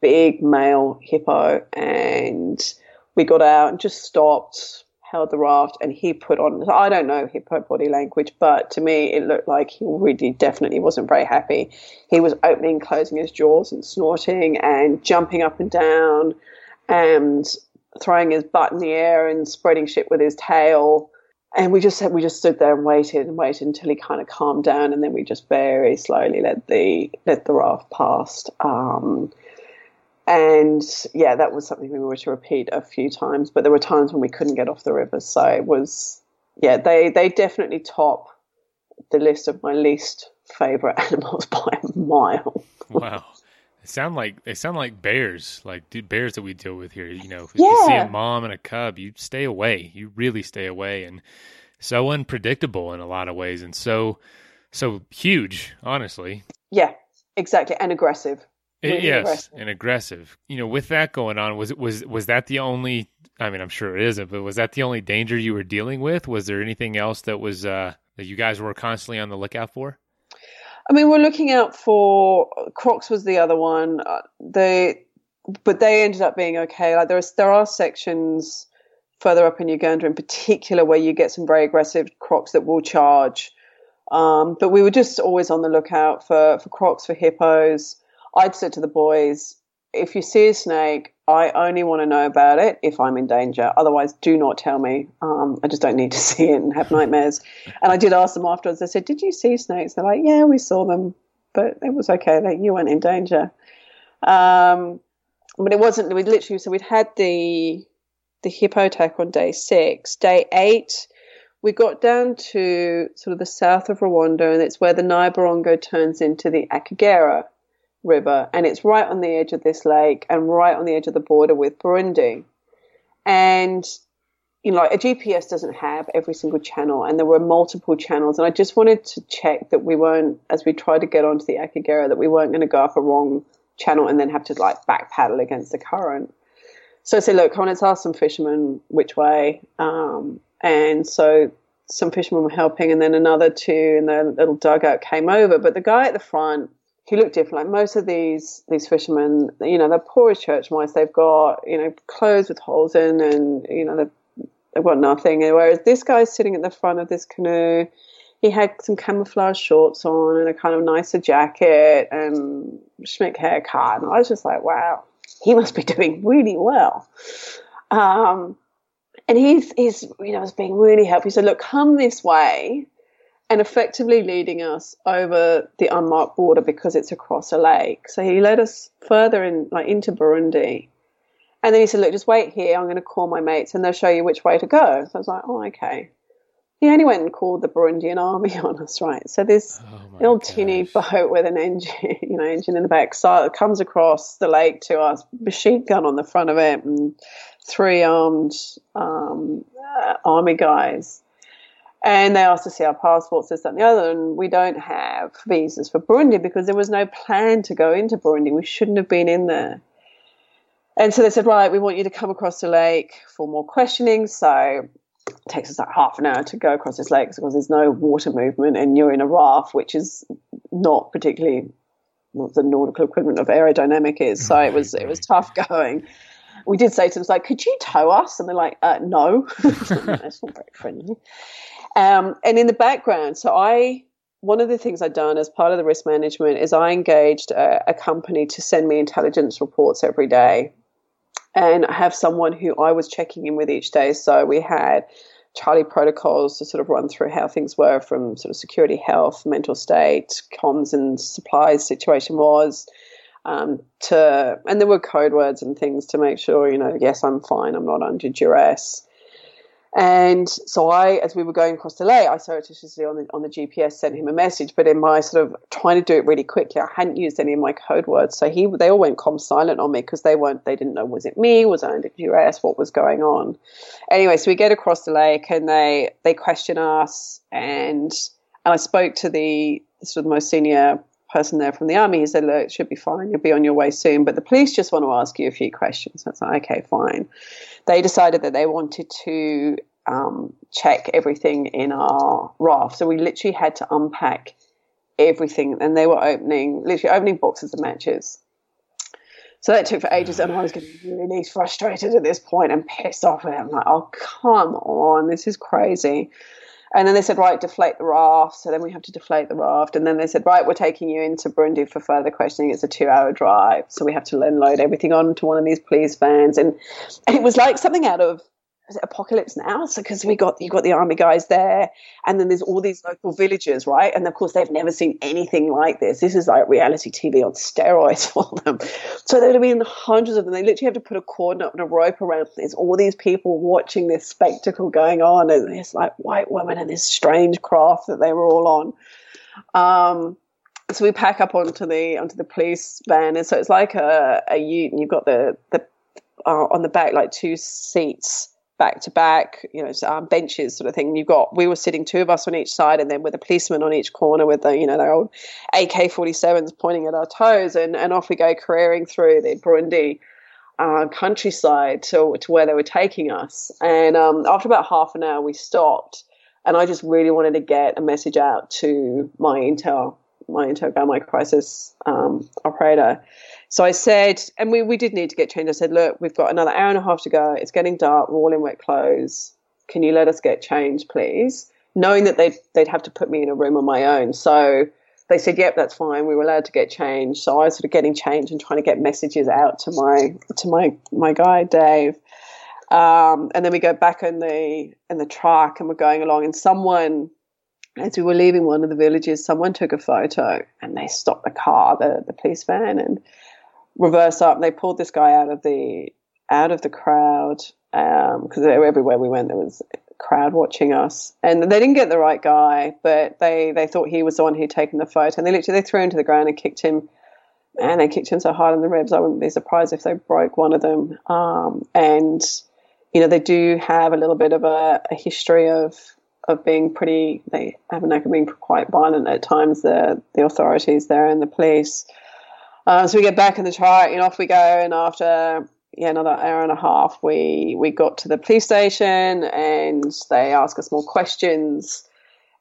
big male hippo, and we got out and just stopped, held the raft, and he put on. I don't know hippo body language, but to me, it looked like he really definitely wasn't very happy. He was opening, closing his jaws, and snorting, and jumping up and down, and throwing his butt in the air and spreading shit with his tail. And we just we just stood there and waited and waited until he kind of calmed down, and then we just very slowly let the let the raft past. Um, and yeah, that was something we were to repeat a few times. But there were times when we couldn't get off the river, so it was yeah. They they definitely top the list of my least favorite animals by a mile. wow. They sound like they sound like bears, like bears that we deal with here. You know, if yeah. you see a mom and a cub, you stay away. You really stay away, and so unpredictable in a lot of ways, and so so huge, honestly. Yeah, exactly, and aggressive. Really yes, aggressive. and aggressive. You know, with that going on, was it was was that the only? I mean, I'm sure it isn't, but was that the only danger you were dealing with? Was there anything else that was uh, that you guys were constantly on the lookout for? I mean, we're looking out for Crocs was the other one. Uh, they, but they ended up being okay. Like there are there are sections further up in Uganda, in particular, where you get some very aggressive Crocs that will charge. Um, but we were just always on the lookout for for Crocs for hippos. I'd said to the boys, if you see a snake, I only want to know about it if I'm in danger. Otherwise, do not tell me. Um, I just don't need to see it and have nightmares. and I did ask them afterwards. I said, "Did you see snakes?" They're like, "Yeah, we saw them, but it was okay. That you weren't in danger." Um, but it wasn't. We literally so we'd had the the hippo attack on day six. Day eight, we got down to sort of the south of Rwanda, and it's where the Nyabarongo turns into the Akagera River, and it's right on the edge of this lake and right on the edge of the border with Burundi. And you know, like a GPS doesn't have every single channel, and there were multiple channels. And I just wanted to check that we weren't, as we tried to get onto the Akagera, that we weren't going to go up a wrong channel and then have to like back paddle against the current. So I said, look, come on, let's ask some fishermen which way. Um, and so some fishermen were helping, and then another two in the little dugout came over. But the guy at the front he looked different. Like most of these these fishermen, you know, they're poor as church mice. They've got you know clothes with holes in, and you know they've, they've got nothing. Whereas this guy's sitting at the front of this canoe. He had some camouflage shorts on and a kind of nicer jacket and schmick haircut. And I was just like, wow, he must be doing really well. Um, and he's, he's, you know, was being really helpful. He said, look, come this way and effectively leading us over the unmarked border because it's across a lake. So he led us further in, like into Burundi. And then he said, Look, just wait here. I'm going to call my mates and they'll show you which way to go. So I was like, Oh, okay. He only went and called the Burundian army on us, right? So this oh little gosh. teeny boat with an engine, you know, engine in the back, so comes across the lake to us, machine gun on the front of it, and three armed um, uh, army guys and they asked to see our passports, this, that, and the other. And we don't have visas for Burundi because there was no plan to go into Burundi. We shouldn't have been in there. And so they said, right, we want you to come across the lake for more questioning. So it takes us like half an hour to go across this lake because there's no water movement and you're in a raft, which is not particularly what the nautical equivalent of aerodynamic is. So it was it was tough going. We did say to them, like, could you tow us? And they're like, uh, no. That's not very friendly. Um, and in the background, so I one of the things I'd done as part of the risk management is I engaged a, a, company to send me intelligence reports every day. And I have someone who I was checking in with each day. So we had Charlie protocols to sort of run through how things were from sort of security, health, mental state, comms and supplies situation was. Um, to and there were code words and things to make sure you know yes I'm fine I'm not under duress and so I, as we were going across the lake, I surreptitiously on the on the GPS sent him a message. But in my sort of trying to do it really quickly, I hadn't used any of my code words. So he, they all went com silent on me because they weren't, they didn't know was it me, was I under duress, what was going on. Anyway, so we get across the lake and they they question us, and and I spoke to the sort of most senior person there from the army. He said, "Look, it should be fine. You'll be on your way soon." But the police just want to ask you a few questions. Was like, "Okay, fine." they decided that they wanted to um, check everything in our raft. So we literally had to unpack everything, and they were opening, literally opening boxes of matches. So that took for ages, and I was getting really frustrated at this point and pissed off it. I'm like, oh, come on, this is crazy. And then they said, right, deflate the raft. So then we have to deflate the raft. And then they said, right, we're taking you into Burundi for further questioning. It's a two hour drive. So we have to then load everything onto one of these police vans. And, it was like something out of Apocalypse Now? So because we got you got the army guys there, and then there's all these local villagers, right? And of course they've never seen anything like this. This is like reality TV on steroids for them. So there'd have been hundreds of them. They literally have to put a cord and a rope around. There's all these people watching this spectacle going on, and there's like white women and this strange craft that they were all on. Um, so we pack up onto the onto the police van, and so it's like a, a ute, and you've got the the uh, on the back like two seats back to back, you know, um, benches sort of thing. You've got we were sitting two of us on each side, and then with a policeman on each corner with the you know their old AK forty sevens pointing at our toes, and and off we go careering through the Burundi. Uh, countryside to, to where they were taking us. And um, after about half an hour, we stopped, and I just really wanted to get a message out to my intel, my intel guy, my crisis um, operator, so I said, and we, we did need to get changed. I said, look, we've got another hour and a half to go. It's getting dark. We're all in wet clothes. Can you let us get changed, please? Knowing that they'd, they'd have to put me in a room on my own. So they said, yep, that's fine. We were allowed to get changed. So I was sort of getting changed and trying to get messages out to my, to my, my guy, Dave. Um, and then we go back in the, in the truck and we're going along and someone, as we were leaving one of the villages, someone took a photo and they stopped the car, the, the police van, and reverse up. They pulled this guy out of the out of the crowd because um, everywhere we went there was crowd watching us, and they didn't get the right guy, but they they thought he was the one who'd taken the photo, and they literally they threw him to the ground and kicked him. And they kicked him so hard in the ribs, I wouldn't be surprised if they broke one of them. Um, and you know, they do have a little bit of a, a history of of being pretty. They have a knack of being quite violent at times. The the authorities there and the police. Uh, so we get back in the truck and off we go. And after yeah another hour and a half, we we got to the police station and they ask us more questions,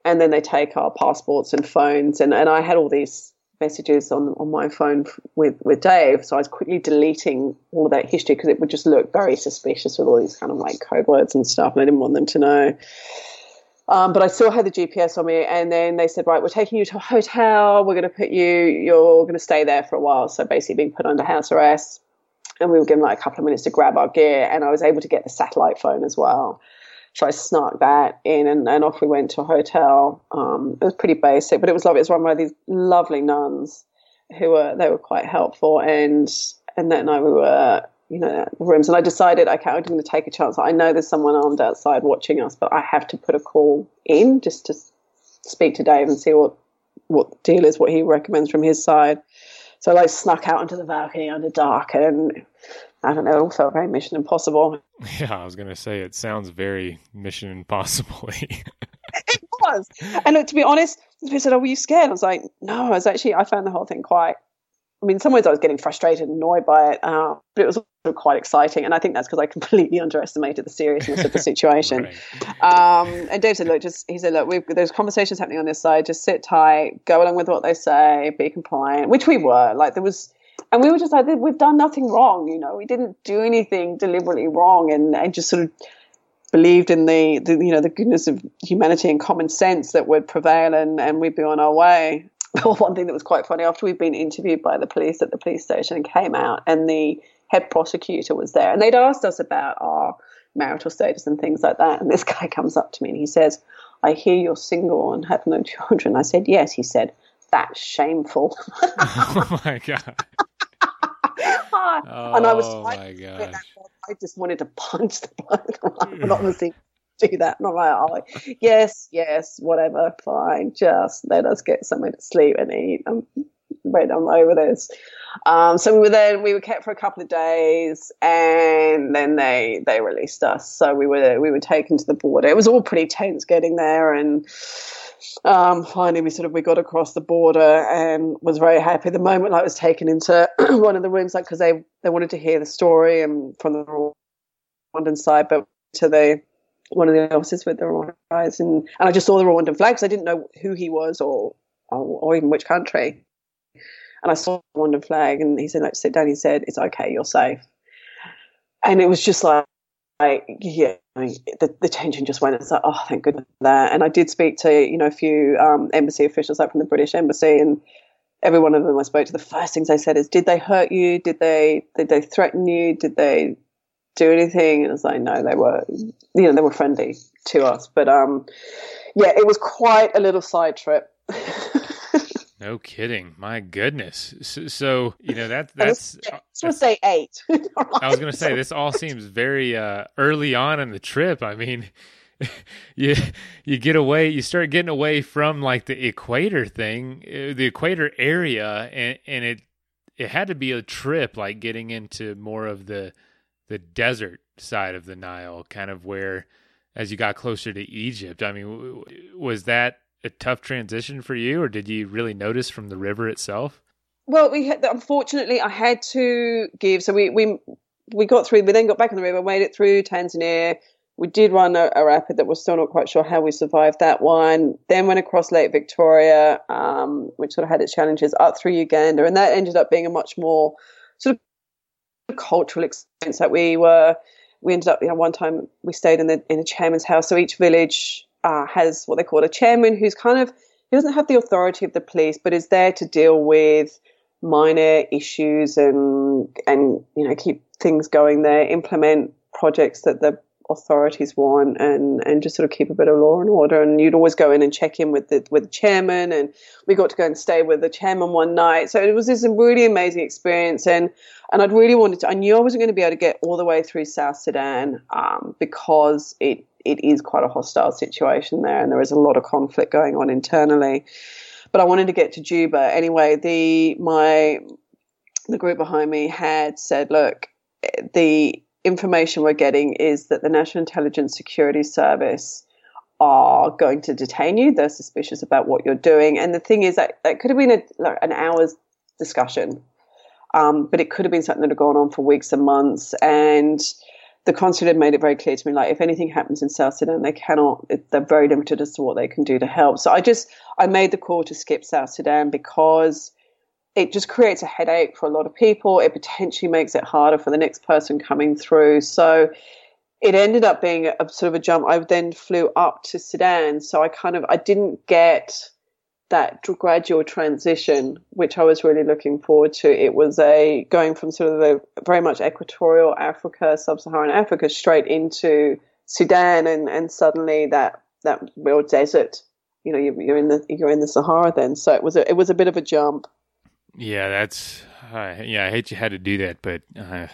and then they take our passports and phones. And, and I had all these messages on on my phone with with Dave, so I was quickly deleting all of that history because it would just look very suspicious with all these kind of like code words and stuff, and I didn't want them to know. Um, but I still had the GPS on me, and then they said, "Right, we're taking you to a hotel. We're going to put you. You're going to stay there for a while." So basically, being put under house arrest, and we were given like a couple of minutes to grab our gear, and I was able to get the satellite phone as well. So I snuck that in, and, and off we went to a hotel. Um, it was pretty basic, but it was lovely. It was run by these lovely nuns who were they were quite helpful, and and that night we were you know, rooms. And I decided, okay, I'm going to take a chance. I know there's someone armed outside watching us, but I have to put a call in just to speak to Dave and see what what the deal is, what he recommends from his side. So I like, snuck out onto the balcony under dark, and I don't know, it all felt very Mission Impossible. Yeah, I was going to say it sounds very Mission Impossible. it was, and uh, to be honest, people said, "Oh, were you scared?" I was like, "No, I was actually. I found the whole thing quite mean, in some ways I was getting frustrated and annoyed by it, uh, but it was also quite exciting. And I think that's because I completely underestimated the seriousness of the situation. right. um, and Dave said, look, just, he said, look, there's conversations happening on this side. Just sit tight, go along with what they say, be compliant, which we were. Like there was, and we were just like, we've done nothing wrong. You know, we didn't do anything deliberately wrong and, and just sort of believed in the, the, you know, the goodness of humanity and common sense that would prevail and, and we'd be on our way. one thing that was quite funny after we'd been interviewed by the police at the police station and came out, and the head prosecutor was there, and they'd asked us about our marital status and things like that. And this guy comes up to me and he says, "I hear you're single and have no children." I said, "Yes." He said, "That's shameful." oh my god. oh, and I was oh. I just wanted to punch the bloke. I'm not obviously do that. And I'm like, oh, yes, yes, whatever, fine. Just let us get somewhere to sleep and eat. I'm wait, I'm over this. Um, so we were then we were kept for a couple of days, and then they they released us. So we were we were taken to the border. It was all pretty tense getting there, and um, finally we sort of we got across the border and was very happy. The moment I was taken into one of the rooms, like because they they wanted to hear the story and from the Rwandan side, but to the one of the officers with the Rwandan eyes, and, and I just saw the Rwandan flags. I didn't know who he was or, or, or even which country. and I saw the Rwandan flag, and he said, like, sit down. He said, it's okay, you're safe. And it was just like, like yeah, the, the tension just went. It's like, oh, thank goodness for that. And I did speak to, you know, a few um, embassy officials, like from the British embassy, and every one of them I spoke to, the first things they said is, did they hurt you? Did they, did they threaten you? Did they do anything? And I was like, no, they were, you know, they were friendly to us. But um, yeah, it was quite a little side trip. No kidding. My goodness. So, so you know that that's. I was going to say eight. I was going to say this all seems very uh, early on in the trip. I mean, you you get away, you start getting away from like the equator thing, uh, the equator area, and and it it had to be a trip like getting into more of the the desert side of the Nile, kind of where as you got closer to Egypt. I mean, was that a tough transition for you, or did you really notice from the river itself? Well, we had, unfortunately I had to give. So we we we got through. We then got back on the river, made it through Tanzania. We did run a, a rapid that we're still not quite sure how we survived that one. Then went across Lake Victoria, um, which sort of had its challenges, up through Uganda, and that ended up being a much more sort of cultural experience. That we were, we ended up, you know, one time we stayed in the in a chairman's house. So each village uh, has what they call a chairman who's kind of he doesn't have the authority of the police, but is there to deal with minor issues and and you know keep things going there, implement projects that the authorities want, and and just sort of keep a bit of law and order. And you'd always go in and check in with the with the chairman, and we got to go and stay with the chairman one night. So it was this really amazing experience, and and I'd really wanted to. I knew I wasn't going to be able to get all the way through South Sudan um, because it it is quite a hostile situation there, and there is a lot of conflict going on internally. But I wanted to get to Juba anyway. The my the group behind me had said, look, the information we're getting is that the National Intelligence Security Service are going to detain you. They're suspicious about what you're doing. And the thing is that it could have been a, like an hour's discussion, um, but it could have been something that had gone on for weeks and months. And the consulate made it very clear to me, like if anything happens in South Sudan, they cannot. They're very limited as to what they can do to help. So I just I made the call to skip South Sudan because it just creates a headache for a lot of people. It potentially makes it harder for the next person coming through. So it ended up being a, sort of a jump. I then flew up to Sudan, so I kind of I didn't get that gradual transition, which I was really looking forward to. It was a going from sort of a very much equatorial Africa, sub-Saharan Africa, straight into Sudan, and, and suddenly that that real desert. You know, you're, you're in the you're in the Sahara then. So it was a it was a bit of a jump. Yeah, that's uh, yeah. I hate you had to do that, but uh,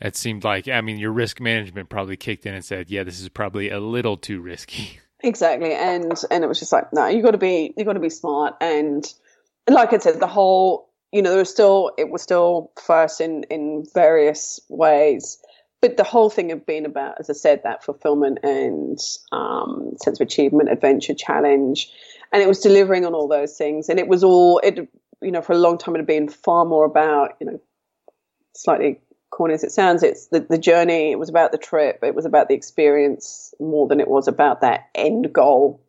it seemed like I mean your risk management probably kicked in and said, yeah, this is probably a little too risky. Exactly, and and it was just like, no, you got to be you got to be smart, and, and like I said, the whole you know there was still it was still first in in various ways, but the whole thing had been about, as I said, that fulfillment and um, sense of achievement, adventure, challenge, and it was delivering on all those things, and it was all it you know for a long time it had been far more about you know slightly corny as it sounds, it's the, the journey, it was about the trip, it was about the experience more than it was about that end goal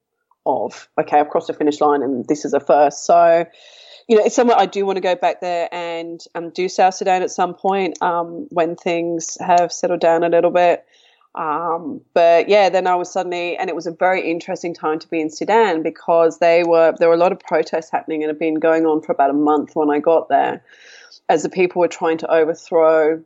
of, okay, I've crossed the finish line and this is a first. So, you know, it's somewhere I do want to go back there and um, do South Sudan at some point um, when things have settled down a little bit. Um, but yeah, then I was suddenly, and it was a very interesting time to be in Sudan because they were there were a lot of protests happening and had been going on for about a month when I got there, as the people were trying to overthrow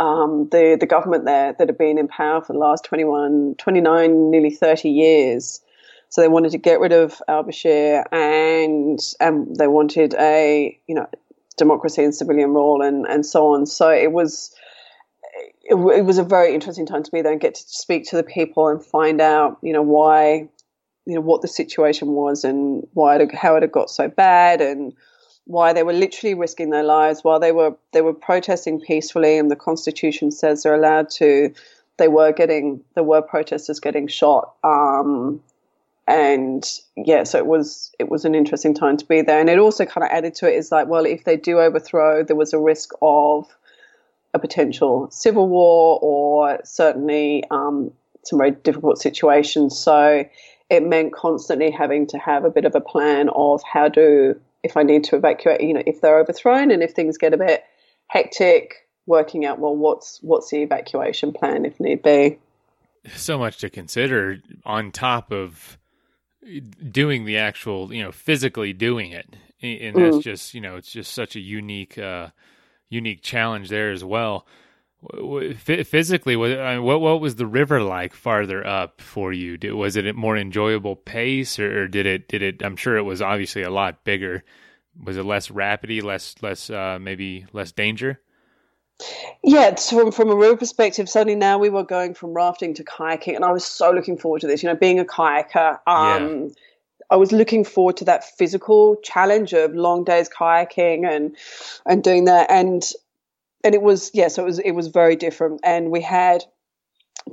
um, the the government there that had been in power for the last 21, 29, nearly 30 years. So they wanted to get rid of al Bashir and and they wanted a you know democracy and civilian rule and, and so on. So it was it, it was a very interesting time to be there and get to speak to the people and find out you know why you know what the situation was and why it, how it had got so bad and why they were literally risking their lives while they were they were protesting peacefully and the constitution says they're allowed to they were getting there were protesters getting shot um, and yeah so it was it was an interesting time to be there. And it also kind of added to it is like well if they do overthrow there was a risk of a potential civil war or certainly um, some very difficult situations so it meant constantly having to have a bit of a plan of how do, if I need to evacuate, you know, if they're overthrown and if things get a bit hectic, working out well what's what's the evacuation plan if need be. So much to consider on top of doing the actual, you know, physically doing it, and that's mm. just you know it's just such a unique uh, unique challenge there as well. Physically, what what was the river like farther up for you? Was it a more enjoyable pace, or, did it did it? I'm sure it was obviously a lot bigger. Was it less rapidy, less less uh, maybe less danger? Yeah, from from a river perspective, suddenly now we were going from rafting to kayaking, and I was so looking forward to this. You know, being a kayaker, um, yeah. I was looking forward to that physical challenge of long days kayaking and and doing that, and and it was yeah, so it was it was very different, and we had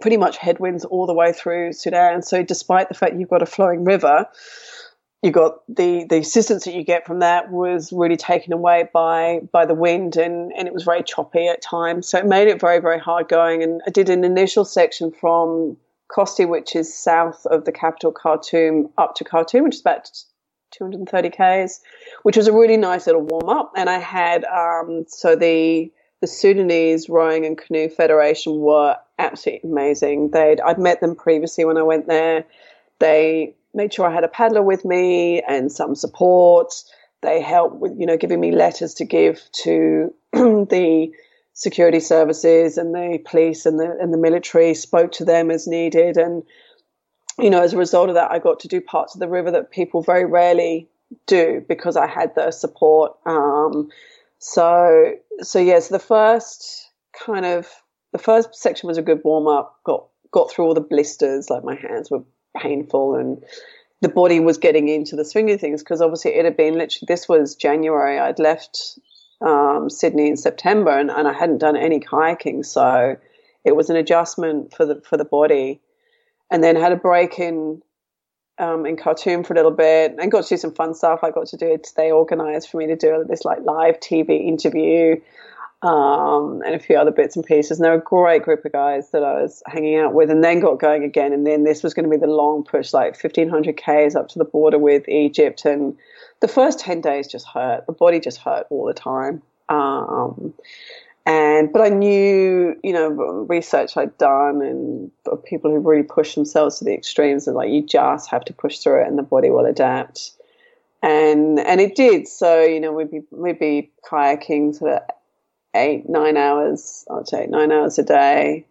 pretty much headwinds all the way through Sudan. So despite the fact you've got a flowing river, you got the the assistance that you get from that was really taken away by by the wind and and it was very choppy at times. So it made it very very hard going. And I did an initial section from Kosti which is south of the capital Khartoum up to Khartoum which is about 230 k's which was a really nice little warm up and I had um, so the the Sudanese Rowing and Canoe Federation were absolutely amazing. They'd I'd met them previously when I went there. They made sure I had a paddler with me and some support. They helped with, you know, giving me letters to give to the security services and the police and the and the military. Spoke to them as needed, and you know, as a result of that, I got to do parts of the river that people very rarely do because I had the support. Um, so, so yes, yeah, so the first kind of the first section was a good warm up. Got got through all the blisters, like my hands were painful and the body was getting into the swing of things because obviously it had been literally this was January. I'd left um, Sydney in September and, and I hadn't done any kayaking, so it was an adjustment for the for the body. And then had a break in um, in Khartoum for a little bit and got to do some fun stuff. I got to do it. They organised for me to do this like live TV interview um, and a few other bits and pieces. And they were a great group of guys that I was hanging out with, and then got going again. And then this was going to be the long push, like 1500 Ks up to the border with Egypt. And the first 10 days just hurt. The body just hurt all the time. Um, and but I knew, you know, research I'd done and people who really push themselves to the extremes, and like you just have to push through it, and the body will adapt. And and it did. So you know, we'd be we'd be kayaking sort of eight, nine hours, I'd say nine hours a day.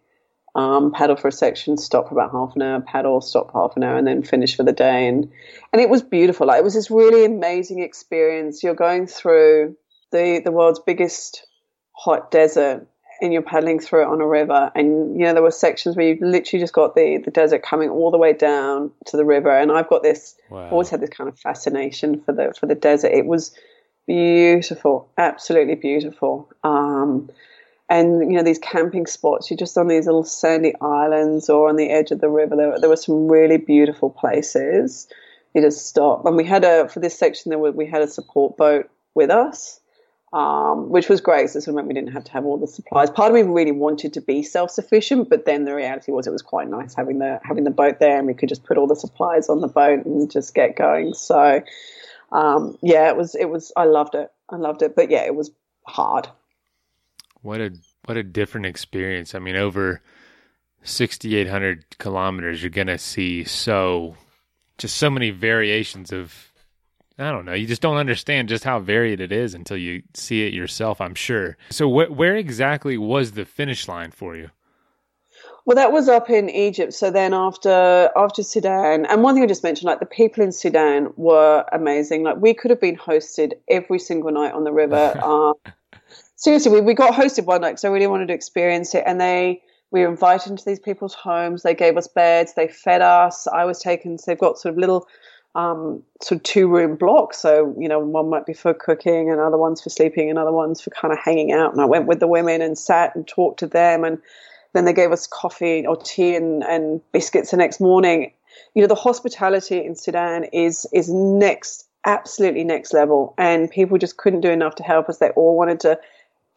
Um, paddle for a section, stop for about half an hour, paddle, stop half an hour, and then finish for the day. And and it was beautiful. Like, it was this really amazing experience. You're going through the the world's biggest hot desert, and you're paddling through it on a river. And you know there were sections where you literally just got the the desert coming all the way down to the river. And I've got this, wow. always had this kind of fascination for the for the desert. It was beautiful, absolutely beautiful. Um, and you know these camping spots, you're just on these little sandy islands or on the edge of the river. There, there were some really beautiful places. You just stop, and we had a for this section there we had a support boat with us, um, which was great. So this meant we didn't have to have all the supplies. Part of me really wanted to be self sufficient, but then the reality was it was quite nice having the having the boat there, and we could just put all the supplies on the boat and just get going. So um, yeah, it was it was I loved it. I loved it, but yeah, it was hard. What a what a different experience. I mean, over sixty eight hundred kilometers, you're gonna see so just so many variations of I don't know. You just don't understand just how varied it is until you see it yourself. I'm sure. So, wh- where exactly was the finish line for you? Well, that was up in Egypt. So then after after Sudan, and one thing I just mentioned, like the people in Sudan were amazing. Like we could have been hosted every single night on the river. uh, seriously, we, we got hosted one night because I really wanted to experience it. And they we were invited into these people's homes. They gave us beds. They fed us. I was taken. So they've got sort of little um, sort of two room blocks. So, you know, one might be for cooking and other ones for sleeping and other ones for kind of hanging out. And I went with the women and sat and talked to them and then they gave us coffee or tea and, and biscuits the next morning. You know, the hospitality in Sudan is is next, absolutely next level, and people just couldn't do enough to help us. They all wanted to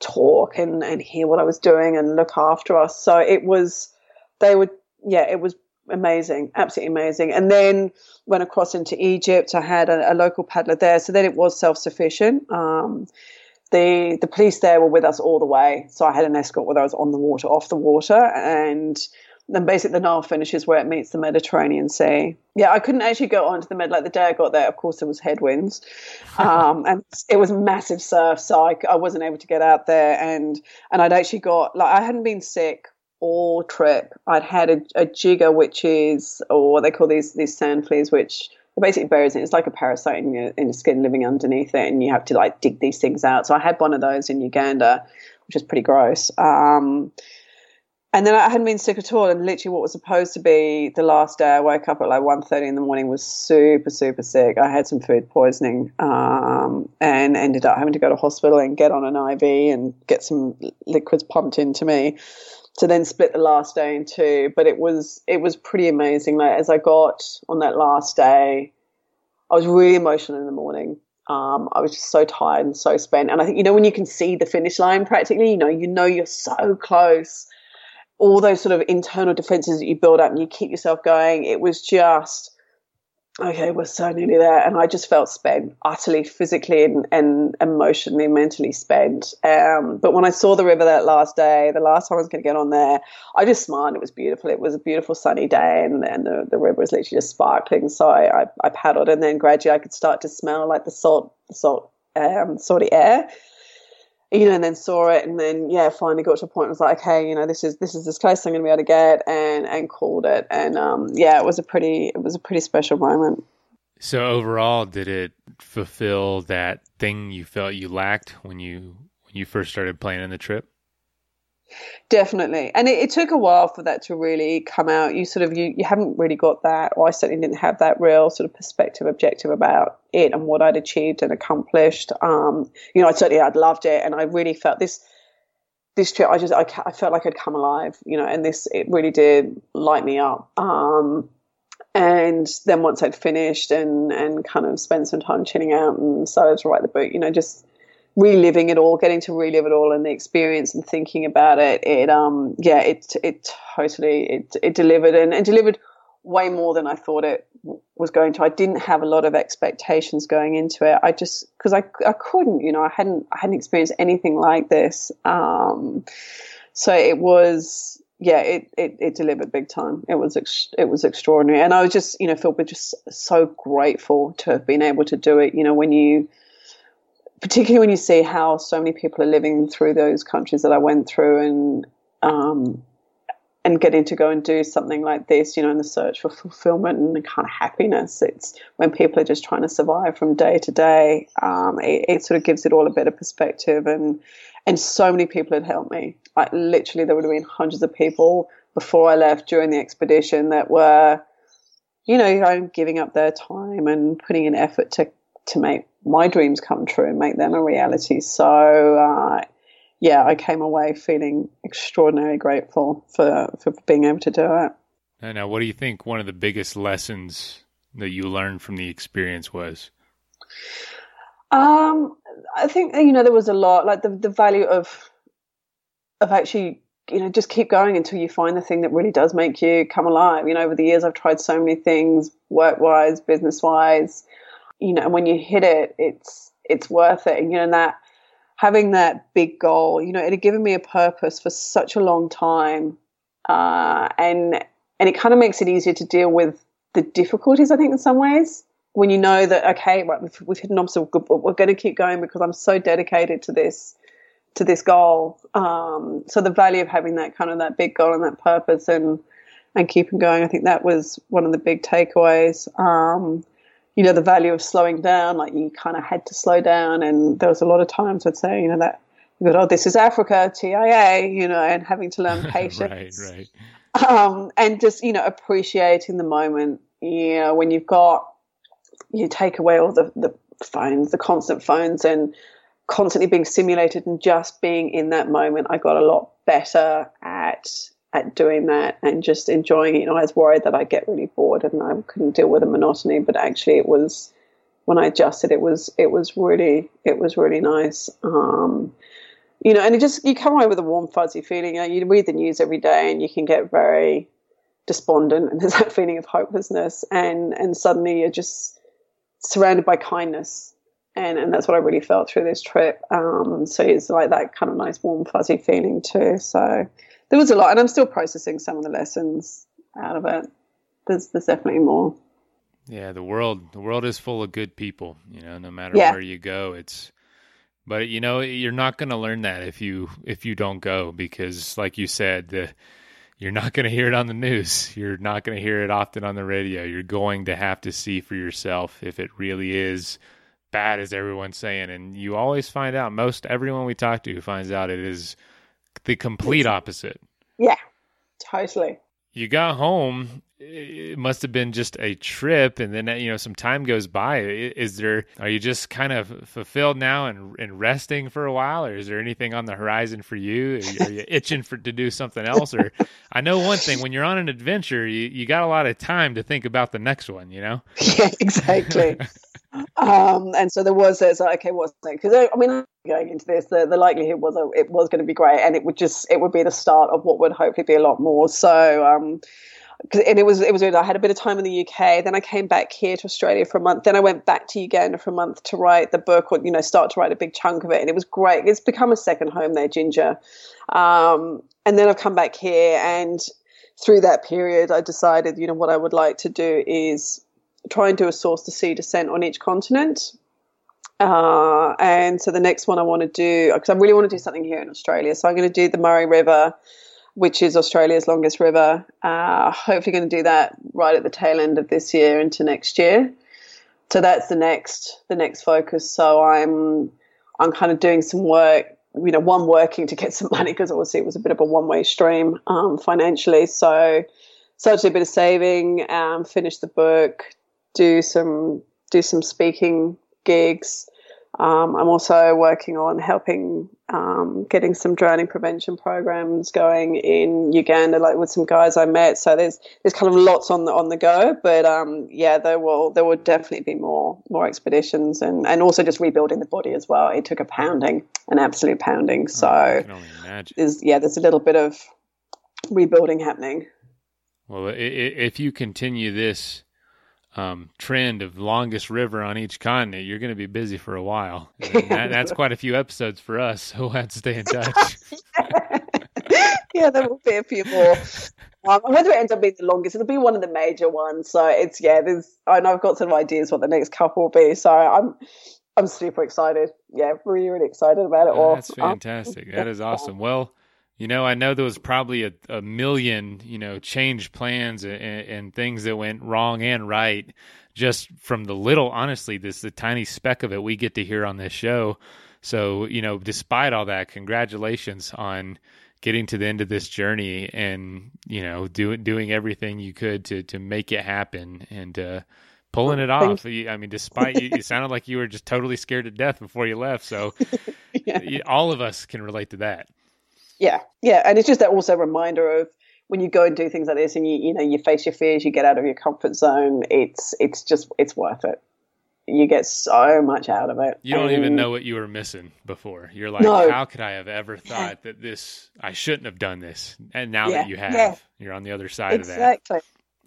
talk and, and hear what I was doing and look after us. So it was, they would, yeah, it was amazing, absolutely amazing. And then went across into Egypt. I had a, a local paddler there, so then it was self sufficient. Um, the the police there were with us all the way, so I had an escort whether I was on the water, off the water, and then basically the Nile finishes where it meets the Mediterranean Sea. Yeah, I couldn't actually go onto the Med like the day I got there. Of course, there was headwinds, um, and it was massive surf, so I, I wasn't able to get out there. And and I'd actually got like I hadn't been sick all trip. I'd had a, a jigger, which is or what they call these these sand fleas, which basically buries it. It's like a parasite in your, in your skin living underneath it, and you have to like dig these things out. So I had one of those in Uganda, which is pretty gross. Um, and then I hadn't been sick at all, and literally what was supposed to be the last day, I woke up at like 1.30 in the morning, was super, super sick. I had some food poisoning um, and ended up having to go to hospital and get on an IV and get some liquids pumped into me to then split the last day in two. But it was it was pretty amazing. Like as I got on that last day, I was really emotional in the morning. Um, I was just so tired and so spent. And I think you know when you can see the finish line practically, you know, you know you're so close all those sort of internal defenses that you build up and you keep yourself going. It was just okay, we're so nearly there. And I just felt spent, utterly physically and, and emotionally, mentally spent. Um, but when I saw the river that last day, the last time I was going to get on there, I just smiled. It was beautiful. It was a beautiful sunny day and, and the, the river was literally just sparkling. So I, I, I paddled and then gradually I could start to smell like the salt, the salt, um, salty air you know, and then saw it, and then yeah, finally got to a point. I was like, okay, you know, this is this is as close I'm going to be able to get, and and called it, and um, yeah, it was a pretty it was a pretty special moment. So overall, did it fulfill that thing you felt you lacked when you when you first started planning the trip? Definitely. And it, it, took a while for that to really come out. You sort of you, you haven't really got that, or I certainly didn't have that real sort of perspective, objective about it and what I'd achieved and accomplished. Um, you know, I certainly I'd loved it, and I really felt this this trip. I just I, I felt like I'd come alive. You know, and this it really did light me up. Um, and then once I'd finished and and kind of spent some time chilling out and started to write the book, you know, just reliving it all, getting to relive it all and the experience and thinking about it, it um yeah, it it totally it it delivered and, and delivered way more than I thought it was going to. I didn't have a lot of expectations going into it. I just because I I couldn't, you know, I hadn't I hadn't experienced anything like this. Um, so it was yeah, it, it, it delivered big time. It was ex- it was extraordinary, and I was just you know felt just so grateful to have been able to do it. You know, when you particularly when you see how so many people are living through those countries that I went through and um, and getting to go and do something like this, you know, in the search for fulfillment and the kind of happiness. It's when people are just trying to survive from day to day. Um, it, it, sort of gives it all a better perspective, and and so many people had helped me. Like literally, there would have been hundreds of people before I left during the expedition that were, you know, giving up their time and putting in effort to to make my dreams come true and make them a reality. So, uh, yeah, I came away feeling extraordinarily grateful for, for being able to do it. And now, what do you think one of the biggest lessons that you learned from the experience was? Um, I think you know there was a lot, like the the value of of actually you know just keep going until you find the thing that really does make you come alive. You know, over the years I've tried so many things, work wise, business wise, you know, and when you hit it, it's it's worth it. And you know that having that big goal, you know, it had given me a purpose for such a long time, uh, and and it kind of makes it easier to deal with the difficulties. I think in some ways, when you know that okay, right, we've, we've hit an obstacle, but we're going to keep going because I'm so dedicated to this to this goal. Um, so the value of having that kind of that big goal and that purpose and and keeping going, I think that was one of the big takeaways. Um, you know, the value of slowing down, like you kind of had to slow down. And there was a lot of times I'd say, you know, that, you go, oh, this is Africa, TIA, you know, and having to learn patience. right, right. Um, and just, you know, appreciating the moment, you know, when you've got, you take away all the, the phones, the constant phones and constantly being simulated and just being in that moment, I got a lot better at at doing that and just enjoying it. You know, I was worried that I'd get really bored and I couldn't deal with the monotony, but actually it was when I adjusted it was it was really it was really nice. Um, you know, and it just you come away with a warm fuzzy feeling. You, know, you read the news every day and you can get very despondent and there's that feeling of hopelessness and and suddenly you're just surrounded by kindness and and that's what I really felt through this trip um, so it's like that kind of nice warm fuzzy feeling too so there was a lot and I'm still processing some of the lessons out of it there's there's definitely more yeah the world the world is full of good people you know no matter yeah. where you go it's but you know you're not going to learn that if you if you don't go because like you said the you're not going to hear it on the news. You're not going to hear it often on the radio. You're going to have to see for yourself if it really is bad as everyone's saying. And you always find out, most everyone we talk to finds out it is the complete opposite. Yeah, totally. You got home it must have been just a trip and then you know some time goes by. Is there are you just kind of fulfilled now and, and resting for a while or is there anything on the horizon for you? Are you, are you itching for to do something else or i know one thing when you're on an adventure you, you got a lot of time to think about the next one you know? Yeah exactly. Um and so there was it's like okay what's next? Because i mean going into this the, the likelihood was it was going to be great and it would just it would be the start of what would hopefully be a lot more so um and it was it was weird. I had a bit of time in the UK. Then I came back here to Australia for a month. Then I went back to Uganda for a month to write the book, or you know, start to write a big chunk of it. And it was great. It's become a second home there, Jinja. Um, and then I've come back here, and through that period, I decided, you know, what I would like to do is try and do a source to sea descent on each continent. Uh, and so the next one I want to do, because I really want to do something here in Australia. So I'm going to do the Murray River which is Australia's longest river. Uh, hopefully, going to do that right at the tail end of this year into next year. So that's the next the next focus. So I'm I'm kind of doing some work. You know, one working to get some money because obviously it was a bit of a one way stream um, financially. So start to do a bit of saving, um, finish the book, do some do some speaking gigs. Um, I'm also working on helping um, getting some drowning prevention programs going in Uganda, like with some guys I met. So there's there's kind of lots on the on the go, but um, yeah, there will there will definitely be more more expeditions and and also just rebuilding the body as well. It took a pounding, an absolute pounding. So oh, there's yeah, there's a little bit of rebuilding happening. Well, if you continue this um, trend of longest river on each continent, you're going to be busy for a while. That, that's quite a few episodes for us, so we'll have to stay in touch. yeah, there will be a few more. Um, whether it ends up being the longest, it'll be one of the major ones. So it's yeah, there's I know I've got some ideas what the next couple will be. So I'm I'm super excited. Yeah, really really excited about it all. That's fantastic. Um, that is awesome. Well you know, I know there was probably a, a million, you know, change plans and, and, things that went wrong and right just from the little, honestly, this the tiny speck of it we get to hear on this show. So, you know, despite all that, congratulations on getting to the end of this journey and, you know, doing doing everything you could to to make it happen and uh pulling it off. I mean, despite you, it sounded like you were just totally scared to death before you left. So, yeah. all of us can relate to that. Yeah, yeah, and it's just that also reminder of when you go and do things like this, and you you know you face your fears, you get out of your comfort zone. It's it's just it's worth it. You get so much out of it. You don't and, even know what you were missing before. You're like, no. how could I have ever thought that this? I shouldn't have done this. And now yeah. that you have, yeah. you're on the other side exactly. of that. Exactly.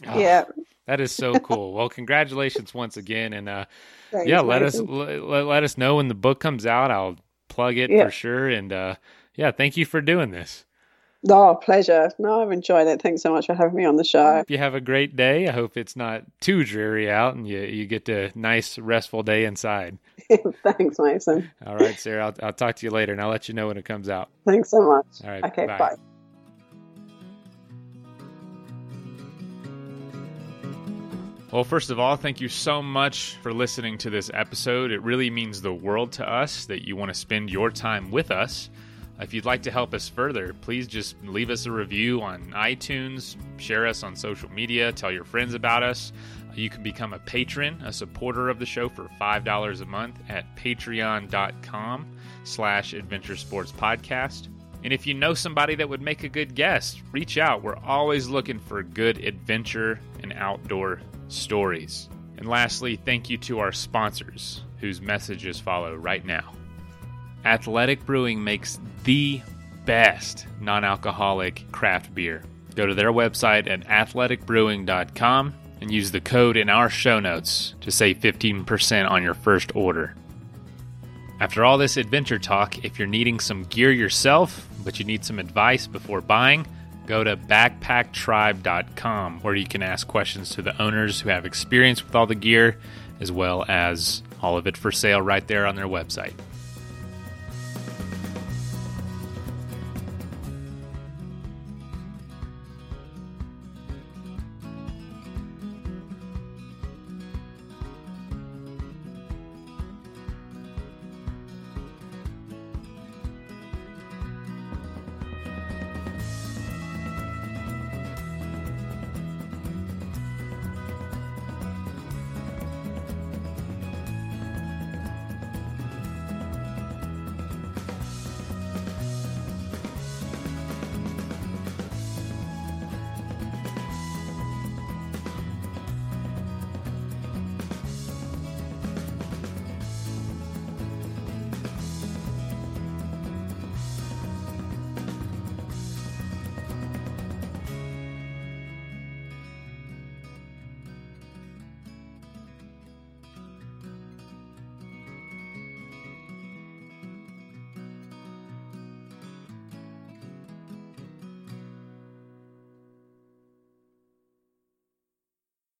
Oh, yeah. That is so cool. well, congratulations once again, and uh, yeah, let us let, let us know when the book comes out. I'll plug it for sure, and uh, yeah, thank you for doing this. Oh, pleasure. No, I've enjoyed it. Thanks so much for having me on the show. You have a great day. I hope it's not too dreary out and you, you get a nice, restful day inside. Thanks, Mason. All right, Sarah. I'll, I'll talk to you later and I'll let you know when it comes out. Thanks so much. All right. Okay, bye. bye. Well, first of all, thank you so much for listening to this episode. It really means the world to us that you want to spend your time with us. If you'd like to help us further, please just leave us a review on iTunes, share us on social media, tell your friends about us. You can become a patron, a supporter of the show for $5 a month at patreon.com slash adventure sports podcast. And if you know somebody that would make a good guest, reach out. We're always looking for good adventure and outdoor stories. And lastly, thank you to our sponsors, whose messages follow right now. Athletic Brewing makes the best non alcoholic craft beer. Go to their website at athleticbrewing.com and use the code in our show notes to save 15% on your first order. After all this adventure talk, if you're needing some gear yourself, but you need some advice before buying, go to backpacktribe.com where you can ask questions to the owners who have experience with all the gear, as well as all of it for sale right there on their website.